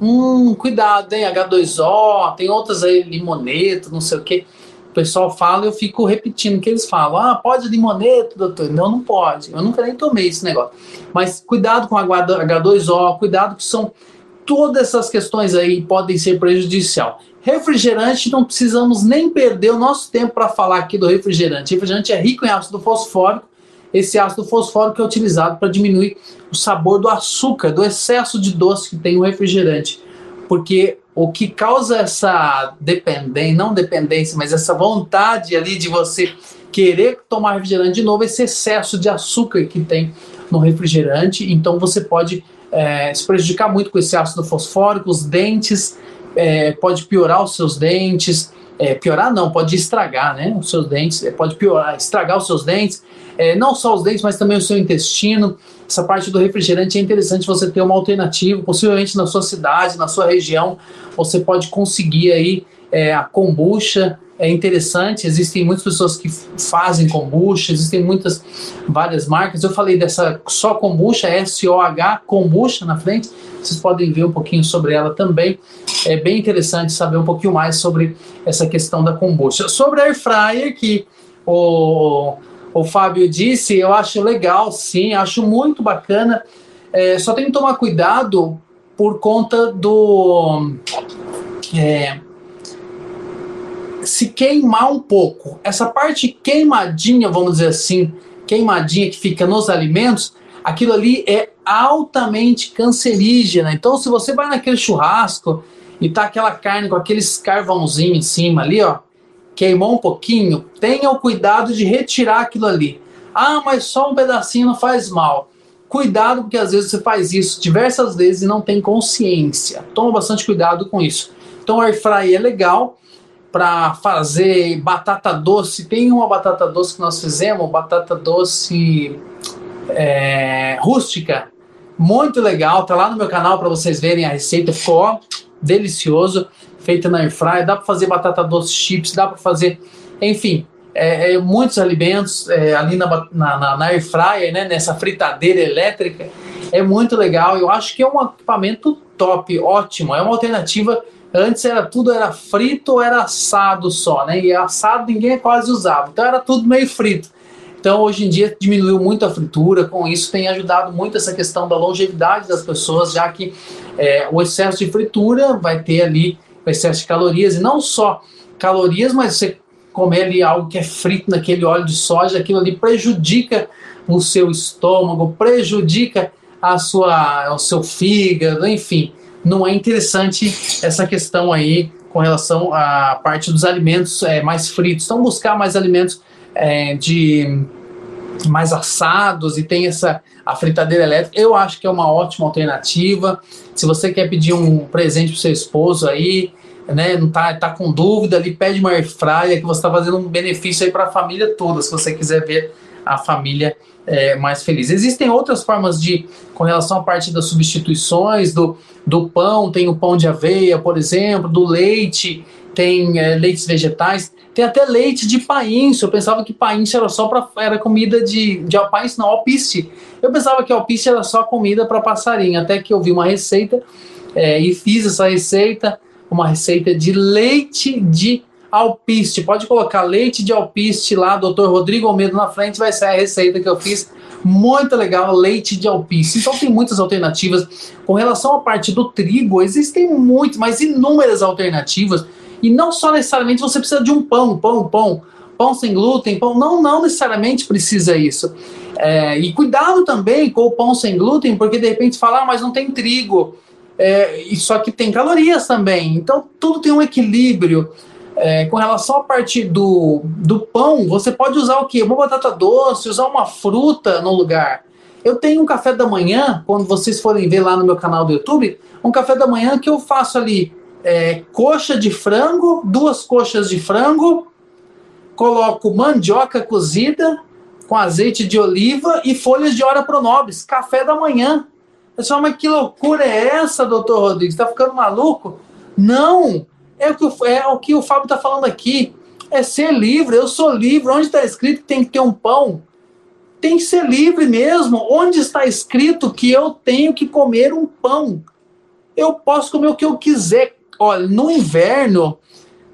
Hum, cuidado, hein? H2O, tem outras aí, limoneto, não sei o que. O pessoal fala, eu fico repetindo que eles falam. Ah, pode limoneto, doutor? Não, não pode. Eu nunca nem tomei esse negócio. Mas cuidado com H2O, cuidado que são todas essas questões aí podem ser prejudicial. Refrigerante, não precisamos nem perder o nosso tempo para falar aqui do refrigerante. refrigerante é rico em ácido fosfórico. Esse ácido fosfórico é utilizado para diminuir o sabor do açúcar, do excesso de doce que tem o refrigerante. Porque o que causa essa dependência, não dependência, mas essa vontade ali de você querer tomar refrigerante de novo, esse excesso de açúcar que tem no refrigerante. Então você pode é, se prejudicar muito com esse ácido fosfórico, os dentes, é, pode piorar os seus dentes, é, piorar não, pode estragar né, os seus dentes, é, pode piorar, estragar os seus dentes, é, não só os dentes, mas também o seu intestino. Essa parte do refrigerante é interessante você ter uma alternativa, possivelmente na sua cidade, na sua região, você pode conseguir aí é, a kombucha, é interessante. Existem muitas pessoas que fazem kombucha, existem muitas, várias marcas. Eu falei dessa só kombucha, S-O-H, kombucha na frente. Vocês podem ver um pouquinho sobre ela também. É bem interessante saber um pouquinho mais sobre essa questão da kombucha. Sobre a air fryer, que o, o Fábio disse, eu acho legal, sim, acho muito bacana. É, só tem que tomar cuidado por conta do. É, se queimar um pouco. Essa parte queimadinha, vamos dizer assim, queimadinha que fica nos alimentos, aquilo ali é altamente cancerígena. Então, se você vai naquele churrasco e tá aquela carne com aqueles carvãozinho em cima ali, ó, queimou um pouquinho, tenha o cuidado de retirar aquilo ali. Ah, mas só um pedacinho não faz mal. Cuidado, porque às vezes você faz isso diversas vezes e não tem consciência. Toma bastante cuidado com isso. Então, air fry é legal, para fazer batata doce. Tem uma batata doce que nós fizemos, batata doce é, rústica, muito legal. Tá lá no meu canal para vocês verem a receita. Ficou delicioso, feita na airfryer. Dá para fazer batata doce chips, dá para fazer, enfim, é, é, muitos alimentos é, ali na, na, na airfryer, né, nessa fritadeira elétrica. É muito legal. Eu acho que é um equipamento top, ótimo. É uma alternativa Antes era tudo era frito ou era assado só, né? E assado ninguém quase usava. Então era tudo meio frito. Então hoje em dia diminuiu muito a fritura, com isso tem ajudado muito essa questão da longevidade das pessoas, já que é, o excesso de fritura vai ter ali o excesso de calorias, e não só calorias, mas você comer ali algo que é frito naquele óleo de soja, aquilo ali prejudica o seu estômago, prejudica a sua, o seu fígado, enfim não é interessante essa questão aí com relação à parte dos alimentos é, mais fritos. Então, buscar mais alimentos é, de mais assados e tem essa a fritadeira elétrica, eu acho que é uma ótima alternativa. Se você quer pedir um presente para seu esposo aí, né, não tá, tá com dúvida ali, pede uma air fryer que você está fazendo um benefício aí para a família toda, se você quiser ver a família é, mais feliz. Existem outras formas de, com relação à parte das substituições, do, do pão, tem o pão de aveia, por exemplo, do leite, tem é, leites vegetais, tem até leite de painço. Eu pensava que painço era só para era comida de, de painço, não, alpiste. Eu pensava que alpiste era só comida para passarinho, até que eu vi uma receita é, e fiz essa receita, uma receita de leite de alpiste. Pode colocar leite de alpiste lá, doutor Rodrigo Almeida na frente, vai ser a receita que eu fiz. Muito legal, leite de alpiste. Então tem muitas alternativas. Com relação à parte do trigo, existem muitas, mas inúmeras alternativas. E não só necessariamente você precisa de um pão, pão, pão, pão sem glúten, pão. Não, não necessariamente precisa isso. É, e cuidado também com o pão sem glúten, porque de repente falar, ah, mas não tem trigo. É, só que tem calorias também. Então tudo tem um equilíbrio. É, com relação à parte do, do pão, você pode usar o quê? Uma batata doce, usar uma fruta no lugar. Eu tenho um café da manhã, quando vocês forem ver lá no meu canal do YouTube, um café da manhã que eu faço ali é, coxa de frango, duas coxas de frango, coloco mandioca cozida com azeite de oliva e folhas de ora pronobis, café da manhã. Pessoal, mas que loucura é essa, doutor Rodrigues? Está ficando maluco? Não! É o que o, é o, que o Fábio está falando aqui. É ser livre. Eu sou livre. Onde está escrito que tem que ter um pão? Tem que ser livre mesmo. Onde está escrito que eu tenho que comer um pão? Eu posso comer o que eu quiser. Olha, no inverno,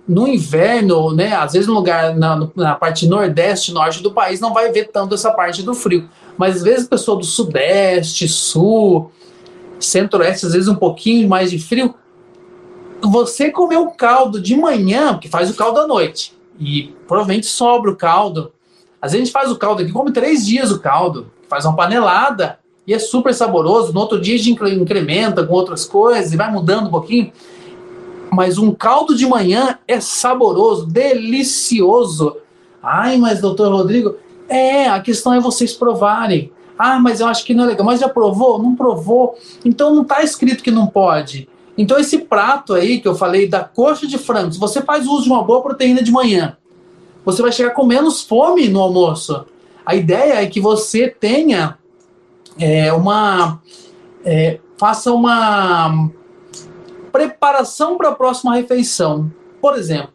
no inverno, né? Às vezes no lugar na, na parte nordeste, norte do país, não vai ver tanto essa parte do frio. Mas às vezes pessoa do sudeste, sul, centro-oeste, às vezes um pouquinho mais de frio, você comer o caldo de manhã, porque faz o caldo à noite, e provavelmente sobra o caldo. Às vezes a gente faz o caldo aqui, come três dias o caldo, faz uma panelada, e é super saboroso. No outro dia a gente incrementa com outras coisas e vai mudando um pouquinho. Mas um caldo de manhã é saboroso, delicioso. Ai, mas doutor Rodrigo, é, a questão é vocês provarem. Ah, mas eu acho que não é legal. Mas já provou? Não provou. Então não está escrito que não pode. Então, esse prato aí que eu falei da coxa de frango, se você faz uso de uma boa proteína de manhã, você vai chegar com menos fome no almoço. A ideia é que você tenha é, uma. É, faça uma preparação para a próxima refeição. Por exemplo,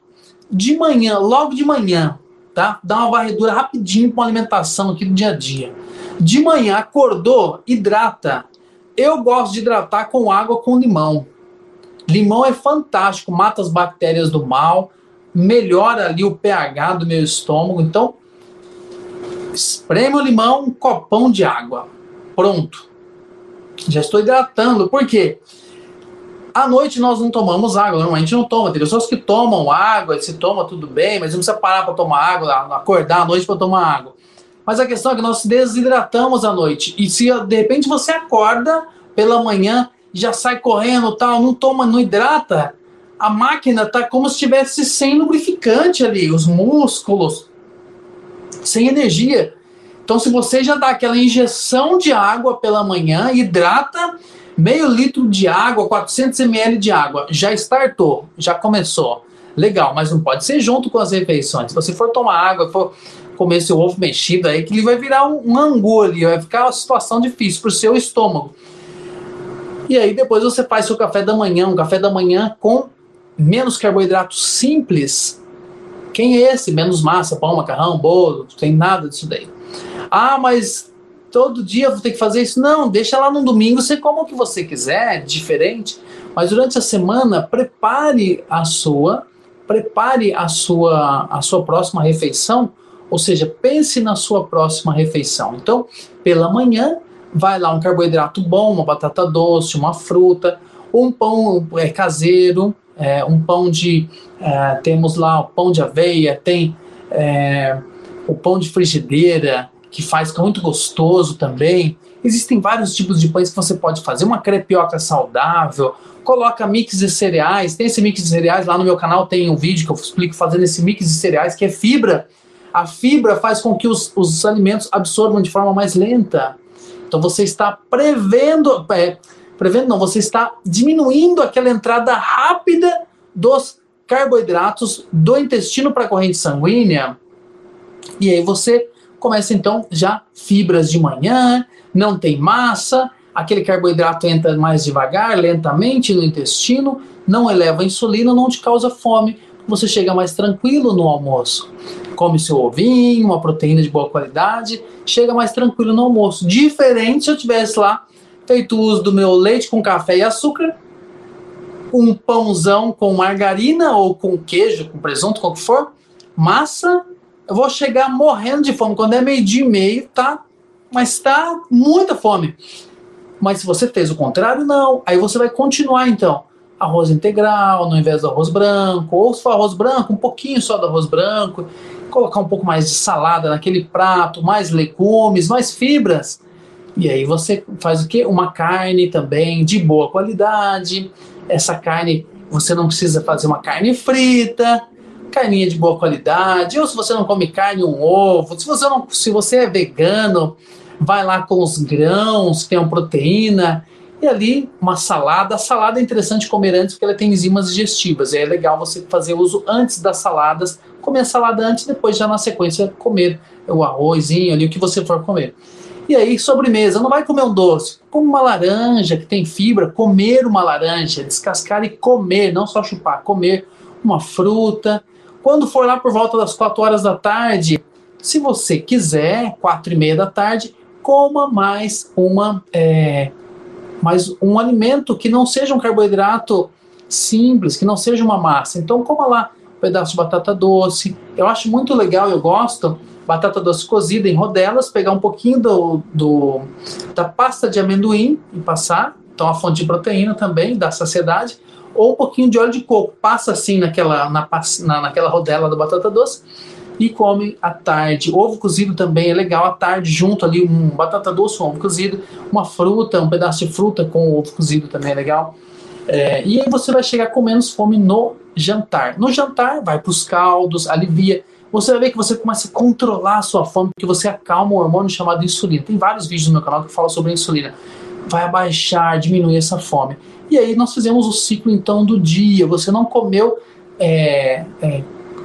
de manhã, logo de manhã, tá? Dá uma varredura rapidinho com a alimentação aqui do dia a dia. De manhã, acordou, hidrata. Eu gosto de hidratar com água com limão. Limão é fantástico, mata as bactérias do mal, melhora ali o pH do meu estômago. Então, espreme o limão, um copão de água. Pronto. Já estou hidratando. Por quê? À noite nós não tomamos água, normalmente não toma. Tem pessoas que tomam água, se toma tudo bem, mas não precisa parar para tomar água, acordar à noite para tomar água. Mas a questão é que nós desidratamos à noite. E se de repente você acorda pela manhã já sai correndo, tal, não toma, não hidrata, a máquina tá como se estivesse sem lubrificante ali, os músculos, sem energia. Então, se você já dá aquela injeção de água pela manhã, hidrata meio litro de água, 400 ml de água, já startou, já começou. Legal, mas não pode ser junto com as refeições. Se você for tomar água, for comer seu ovo mexido aí, que ele vai virar um, um angu ali, vai ficar uma situação difícil para o seu estômago. E aí depois você faz seu café da manhã, um café da manhã com menos carboidrato simples. Quem é esse? Menos massa, pão, macarrão, bolo, não tem nada disso daí. Ah, mas todo dia vou ter que fazer isso? Não, deixa lá no domingo, você come o que você quiser, diferente. Mas durante a semana, prepare a sua, prepare a sua, a sua próxima refeição, ou seja, pense na sua próxima refeição. Então, pela manhã, vai lá um carboidrato bom, uma batata doce, uma fruta, um pão é, caseiro, é, um pão de. É, temos lá o pão de aveia, tem é, o pão de frigideira, que faz que é muito gostoso também. Existem vários tipos de pães que você pode fazer, uma crepioca saudável, coloca mix de cereais, tem esse mix de cereais, lá no meu canal tem um vídeo que eu explico fazendo esse mix de cereais, que é fibra. A fibra faz com que os, os alimentos absorvam de forma mais lenta. Então você está prevendo, é, prevendo não, você está diminuindo aquela entrada rápida dos carboidratos do intestino para a corrente sanguínea. E aí você começa então já fibras de manhã, não tem massa, aquele carboidrato entra mais devagar, lentamente no intestino, não eleva a insulina, não te causa fome, você chega mais tranquilo no almoço come seu ovinho, uma proteína de boa qualidade, chega mais tranquilo no almoço. Diferente se eu tivesse lá feito uso do meu leite com café e açúcar, um pãozão com margarina ou com queijo, com presunto, com o que for, massa, eu vou chegar morrendo de fome. Quando é meio-dia e meio, tá? Mas tá muita fome. Mas se você fez o contrário, não. Aí você vai continuar então. Arroz integral, no invés do arroz branco, ou se for arroz branco, um pouquinho só do arroz branco colocar um pouco mais de salada naquele prato, mais legumes, mais fibras. E aí você faz o quê? Uma carne também de boa qualidade. Essa carne, você não precisa fazer uma carne frita, carninha de boa qualidade. Ou se você não come carne, um ovo. Se você, não, se você é vegano, vai lá com os grãos, que tem proteína. E ali, uma salada. A salada é interessante comer antes porque ela tem enzimas digestivas. E é legal você fazer uso antes das saladas. Comer a salada antes, depois já na sequência comer o arrozinho ali, o que você for comer. E aí, sobremesa, não vai comer um doce, come uma laranja que tem fibra, comer uma laranja, descascar e comer, não só chupar, comer uma fruta. Quando for lá por volta das 4 horas da tarde, se você quiser, 4 e meia da tarde, coma mais uma é, mais um alimento que não seja um carboidrato simples, que não seja uma massa. Então coma lá um pedaço de batata doce. Eu acho muito legal, eu gosto batata doce cozida em rodelas, pegar um pouquinho do, do, da pasta de amendoim e passar, então a fonte de proteína também, da saciedade, ou um pouquinho de óleo de coco, passa assim naquela, na, na, naquela rodela da batata doce e come à tarde. Ovo cozido também é legal, à tarde, junto ali, um batata doce, um ovo cozido, uma fruta, um pedaço de fruta com ovo cozido também é legal. É, e aí você vai chegar com menos fome no jantar. No jantar, vai para os caldos, alivia você vai ver que você começa a controlar a sua fome, porque você acalma o hormônio chamado insulina. Tem vários vídeos no meu canal que falam sobre a insulina. Vai abaixar, diminuir essa fome. E aí nós fizemos o ciclo então do dia. Você não comeu é, é,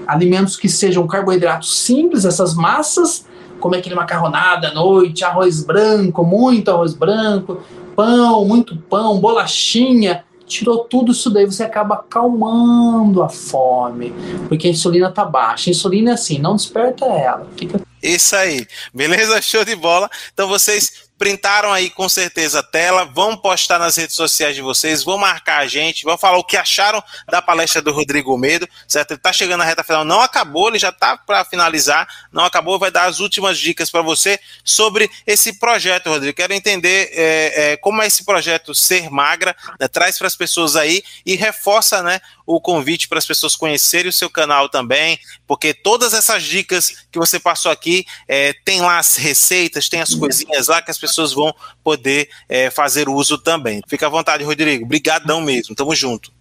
alimentos que sejam carboidratos simples, essas massas, como aquele macarronada à noite, arroz branco, muito arroz branco, pão, muito pão, bolachinha tirou tudo isso daí, você acaba acalmando a fome, porque a insulina tá baixa. A insulina é assim, não desperta ela, fica isso aí. Beleza? Show de bola. Então vocês printaram aí com certeza a tela, vão postar nas redes sociais de vocês, vão marcar a gente, vão falar o que acharam da palestra do Rodrigo Medo, certo? Ele está chegando na reta final, não acabou, ele já está para finalizar, não acabou, vai dar as últimas dicas para você sobre esse projeto, Rodrigo. Quero entender é, é, como é esse projeto Ser Magra, né? traz para as pessoas aí e reforça né, o convite para as pessoas conhecerem o seu canal também, porque todas essas dicas que você passou aqui, é, tem lá as receitas, tem as coisinhas lá que as pessoas vão poder é, fazer uso também. Fica à vontade, Rodrigo. Obrigadão mesmo. Tamo junto.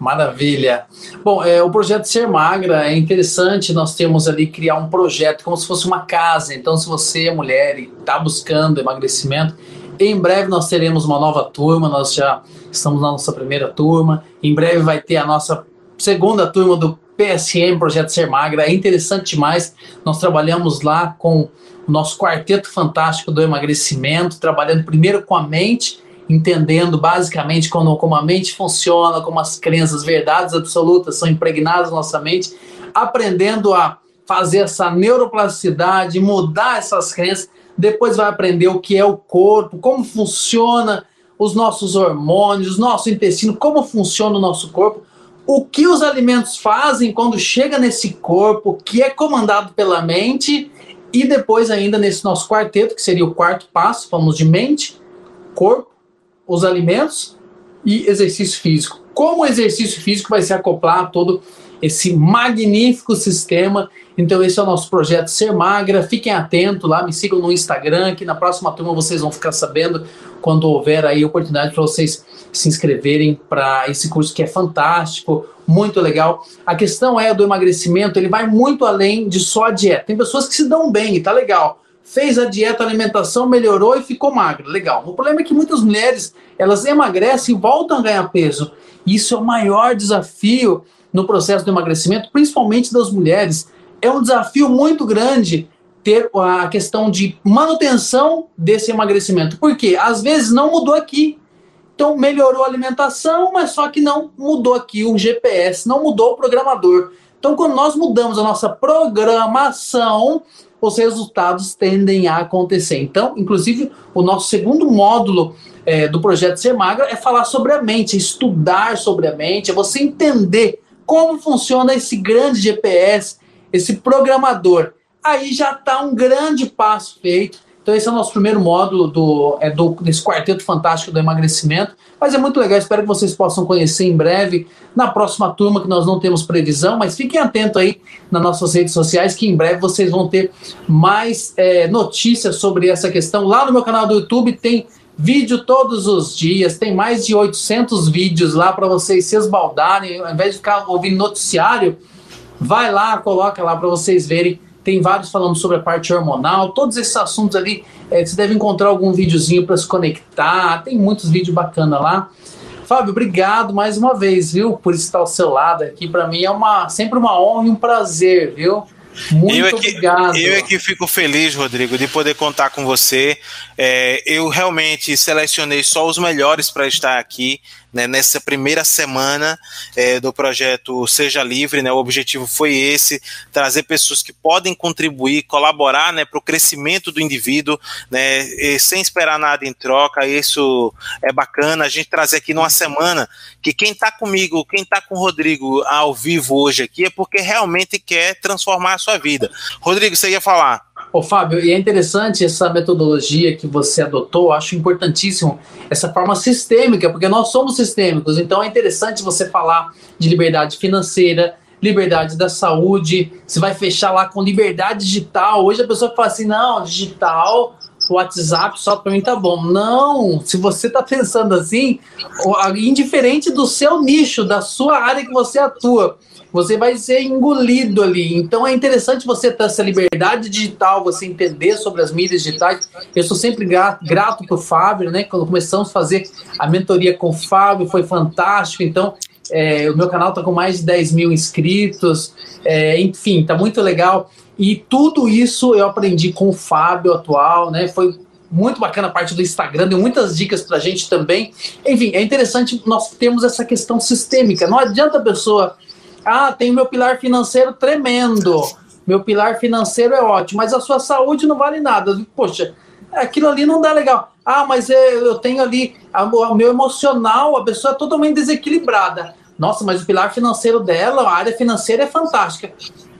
Maravilha. Bom, é, o projeto Ser Magra é interessante. Nós temos ali criar um projeto como se fosse uma casa. Então, se você é mulher e está buscando emagrecimento, em breve nós teremos uma nova turma. Nós já estamos na nossa primeira turma. Em breve vai ter a nossa segunda turma do PSM, Projeto Ser Magra. É interessante demais. Nós trabalhamos lá com o nosso quarteto fantástico do emagrecimento, trabalhando primeiro com a mente, entendendo basicamente como, como a mente funciona, como as crenças, verdades absolutas são impregnadas na nossa mente, aprendendo a fazer essa neuroplasticidade, mudar essas crenças, depois vai aprender o que é o corpo, como funciona os nossos hormônios, nosso intestino, como funciona o nosso corpo, o que os alimentos fazem quando chega nesse corpo que é comandado pela mente e depois, ainda nesse nosso quarteto, que seria o quarto passo, vamos de mente, corpo, os alimentos e exercício físico. Como o exercício físico vai se acoplar a todo esse magnífico sistema. Então, esse é o nosso projeto Ser Magra. Fiquem atentos lá, me sigam no Instagram, que na próxima turma vocês vão ficar sabendo quando houver aí oportunidade para vocês se inscreverem para esse curso que é fantástico muito legal. A questão é do emagrecimento, ele vai muito além de só a dieta. Tem pessoas que se dão bem e tá legal. Fez a dieta, a alimentação, melhorou e ficou magra. Legal. O problema é que muitas mulheres, elas emagrecem e voltam a ganhar peso. Isso é o maior desafio no processo do emagrecimento, principalmente das mulheres. É um desafio muito grande ter a questão de manutenção desse emagrecimento. Porque às vezes não mudou aqui, então melhorou a alimentação, mas só que não mudou aqui o GPS, não mudou o programador. Então, quando nós mudamos a nossa programação, os resultados tendem a acontecer. Então, inclusive, o nosso segundo módulo é, do projeto Ser Magra é falar sobre a mente, é estudar sobre a mente, é você entender como funciona esse grande GPS, esse programador. Aí já está um grande passo feito Então esse é o nosso primeiro módulo do, é do, desse quarteto fantástico do emagrecimento. Mas é muito legal, espero que vocês possam conhecer em breve na próxima turma, que nós não temos previsão, mas fiquem atentos aí nas nossas redes sociais, que em breve vocês vão ter mais é, notícias sobre essa questão. Lá no meu canal do YouTube tem vídeo todos os dias, tem mais de 800 vídeos lá para vocês se esbaldarem, ao invés de ficar ouvindo noticiário, vai lá, coloca lá para vocês verem tem vários falando sobre a parte hormonal, todos esses assuntos ali, é, você deve encontrar algum videozinho para se conectar, tem muitos vídeos bacanas lá. Fábio, obrigado mais uma vez, viu, por estar ao seu lado aqui. Para mim é uma sempre uma honra e um prazer, viu? Muito eu é que, obrigado. Eu é que fico feliz, Rodrigo, de poder contar com você. É, eu realmente selecionei só os melhores para estar aqui né, nessa primeira semana é, do projeto Seja Livre. Né, o objetivo foi esse: trazer pessoas que podem contribuir, colaborar né, para o crescimento do indivíduo, né, sem esperar nada em troca. Isso é bacana. A gente trazer aqui numa semana que quem está comigo, quem está com o Rodrigo ao vivo hoje aqui é porque realmente quer transformar a sua vida. Rodrigo, você ia falar. Ô, Fábio, e é interessante essa metodologia que você adotou, acho importantíssimo essa forma sistêmica, porque nós somos sistêmicos, então é interessante você falar de liberdade financeira, liberdade da saúde, você vai fechar lá com liberdade digital. Hoje a pessoa fala assim: não, digital, o WhatsApp só para mim tá bom. Não, se você tá pensando assim, indiferente do seu nicho, da sua área que você atua, você vai ser engolido ali. Então é interessante você ter essa liberdade digital, você entender sobre as mídias digitais. Eu sou sempre grato, grato para o Fábio, né? Quando começamos a fazer a mentoria com o Fábio, foi fantástico. Então, é, o meu canal está com mais de 10 mil inscritos. É, enfim, está muito legal. E tudo isso eu aprendi com o Fábio atual, né? Foi muito bacana a parte do Instagram, deu muitas dicas para a gente também. Enfim, é interessante nós temos essa questão sistêmica. Não adianta a pessoa ah, tem meu pilar financeiro tremendo. Meu pilar financeiro é ótimo, mas a sua saúde não vale nada. Poxa, aquilo ali não dá legal. Ah, mas eu tenho ali o meu emocional, a pessoa é totalmente desequilibrada. Nossa, mas o pilar financeiro dela, a área financeira é fantástica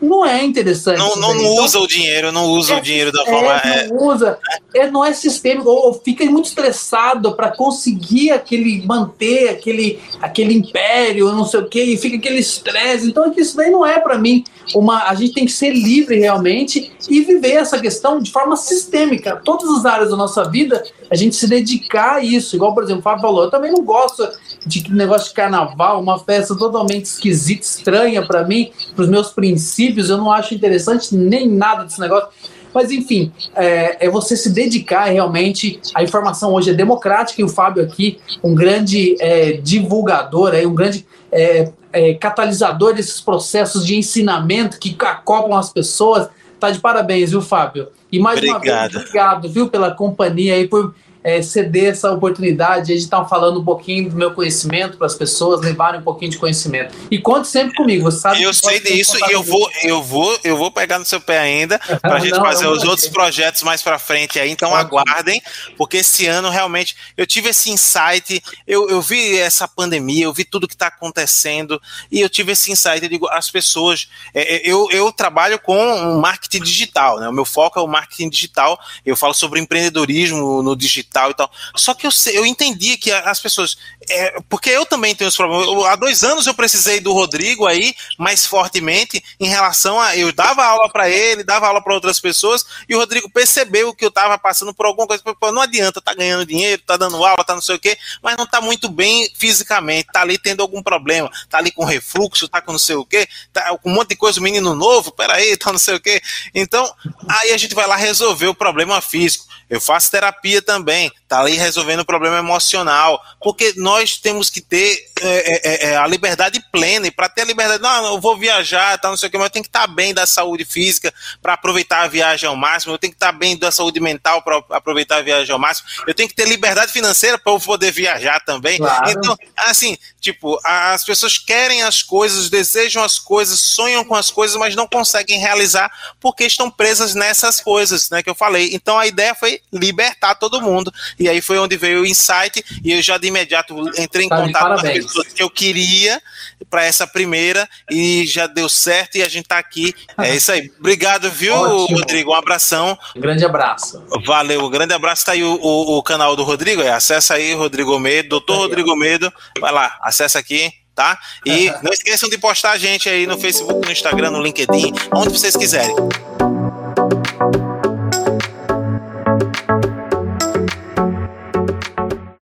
não é interessante. Não, não, não usa o dinheiro, não usa é, o dinheiro da forma. É, não usa, é, não é sistêmico, ou fica muito estressado para conseguir aquele, manter aquele, aquele império, não sei o quê, e fica aquele estresse. Então, isso daí não é para mim uma. A gente tem que ser livre realmente e viver essa questão de forma sistêmica. Todas as áreas da nossa vida, a gente se dedicar a isso. Igual, por exemplo, o Fábio falou, eu também não gosto de negócio de carnaval, uma festa totalmente esquisita, estranha para mim, para os meus princípios, eu não acho interessante nem nada desse negócio. Mas, enfim, é, é, você se dedicar realmente. A informação hoje é democrática e o Fábio aqui, um grande é, divulgador, aí, um grande é, é, catalisador desses processos de ensinamento que acoplam as pessoas. Tá de parabéns, viu, Fábio? E mais Obrigado. uma vez, obrigado, viu, pela companhia aí, por é, ceder essa oportunidade de estar falando um pouquinho do meu conhecimento para as pessoas levarem um pouquinho de conhecimento. E conte sempre comigo, você sabe. Eu sei disso e eu vou, eu vou, eu vou pegar no seu pé ainda para a gente Não, fazer os outros projetos mais para frente aí. Então aguardem, porque esse ano realmente eu tive esse insight. Eu, eu vi essa pandemia, eu vi tudo que está acontecendo e eu tive esse insight. Eu digo, as pessoas, é, é eu, eu trabalho com marketing digital, né? O meu foco é o marketing digital. Eu falo sobre empreendedorismo no digital tal e tal. Só que eu, eu entendi que as pessoas. É, porque eu também tenho os problemas. Eu, há dois anos eu precisei do Rodrigo aí, mais fortemente, em relação a. Eu dava aula para ele, dava aula para outras pessoas, e o Rodrigo percebeu que eu estava passando por alguma coisa. Pô, não adianta, tá ganhando dinheiro, tá dando aula, tá não sei o quê, mas não tá muito bem fisicamente, tá ali tendo algum problema, tá ali com refluxo, tá com não sei o quê, tá com um monte de coisa, menino novo, peraí, tá não sei o quê. Então, aí a gente vai lá resolver o problema físico. Eu faço terapia também, tá ali resolvendo o problema emocional, porque nós temos que ter é, é, é a liberdade plena, e para ter a liberdade, não, eu vou viajar, tá, não sei o que, mas eu tenho que estar tá bem da saúde física para aproveitar a viagem ao máximo, eu tenho que estar tá bem da saúde mental para aproveitar a viagem ao máximo, eu tenho que ter liberdade financeira para eu poder viajar também. Claro. Então, assim, tipo, as pessoas querem as coisas, desejam as coisas, sonham com as coisas, mas não conseguem realizar porque estão presas nessas coisas, né, que eu falei. Então a ideia foi libertar todo mundo. E aí foi onde veio o insight e eu já de imediato entrei em tá contato com as pessoas que eu queria para essa primeira e já deu certo e a gente tá aqui. É isso aí. Obrigado, viu, Ótimo. Rodrigo? Um abração. Um grande abraço. Valeu, um grande abraço. Tá aí o, o, o canal do Rodrigo. É, acessa aí, Rodrigo Medo, doutor Rodrigo Medo. Vai lá, acessa aqui tá? E não esqueçam de postar a gente aí no Facebook, no Instagram, no LinkedIn, onde vocês quiserem.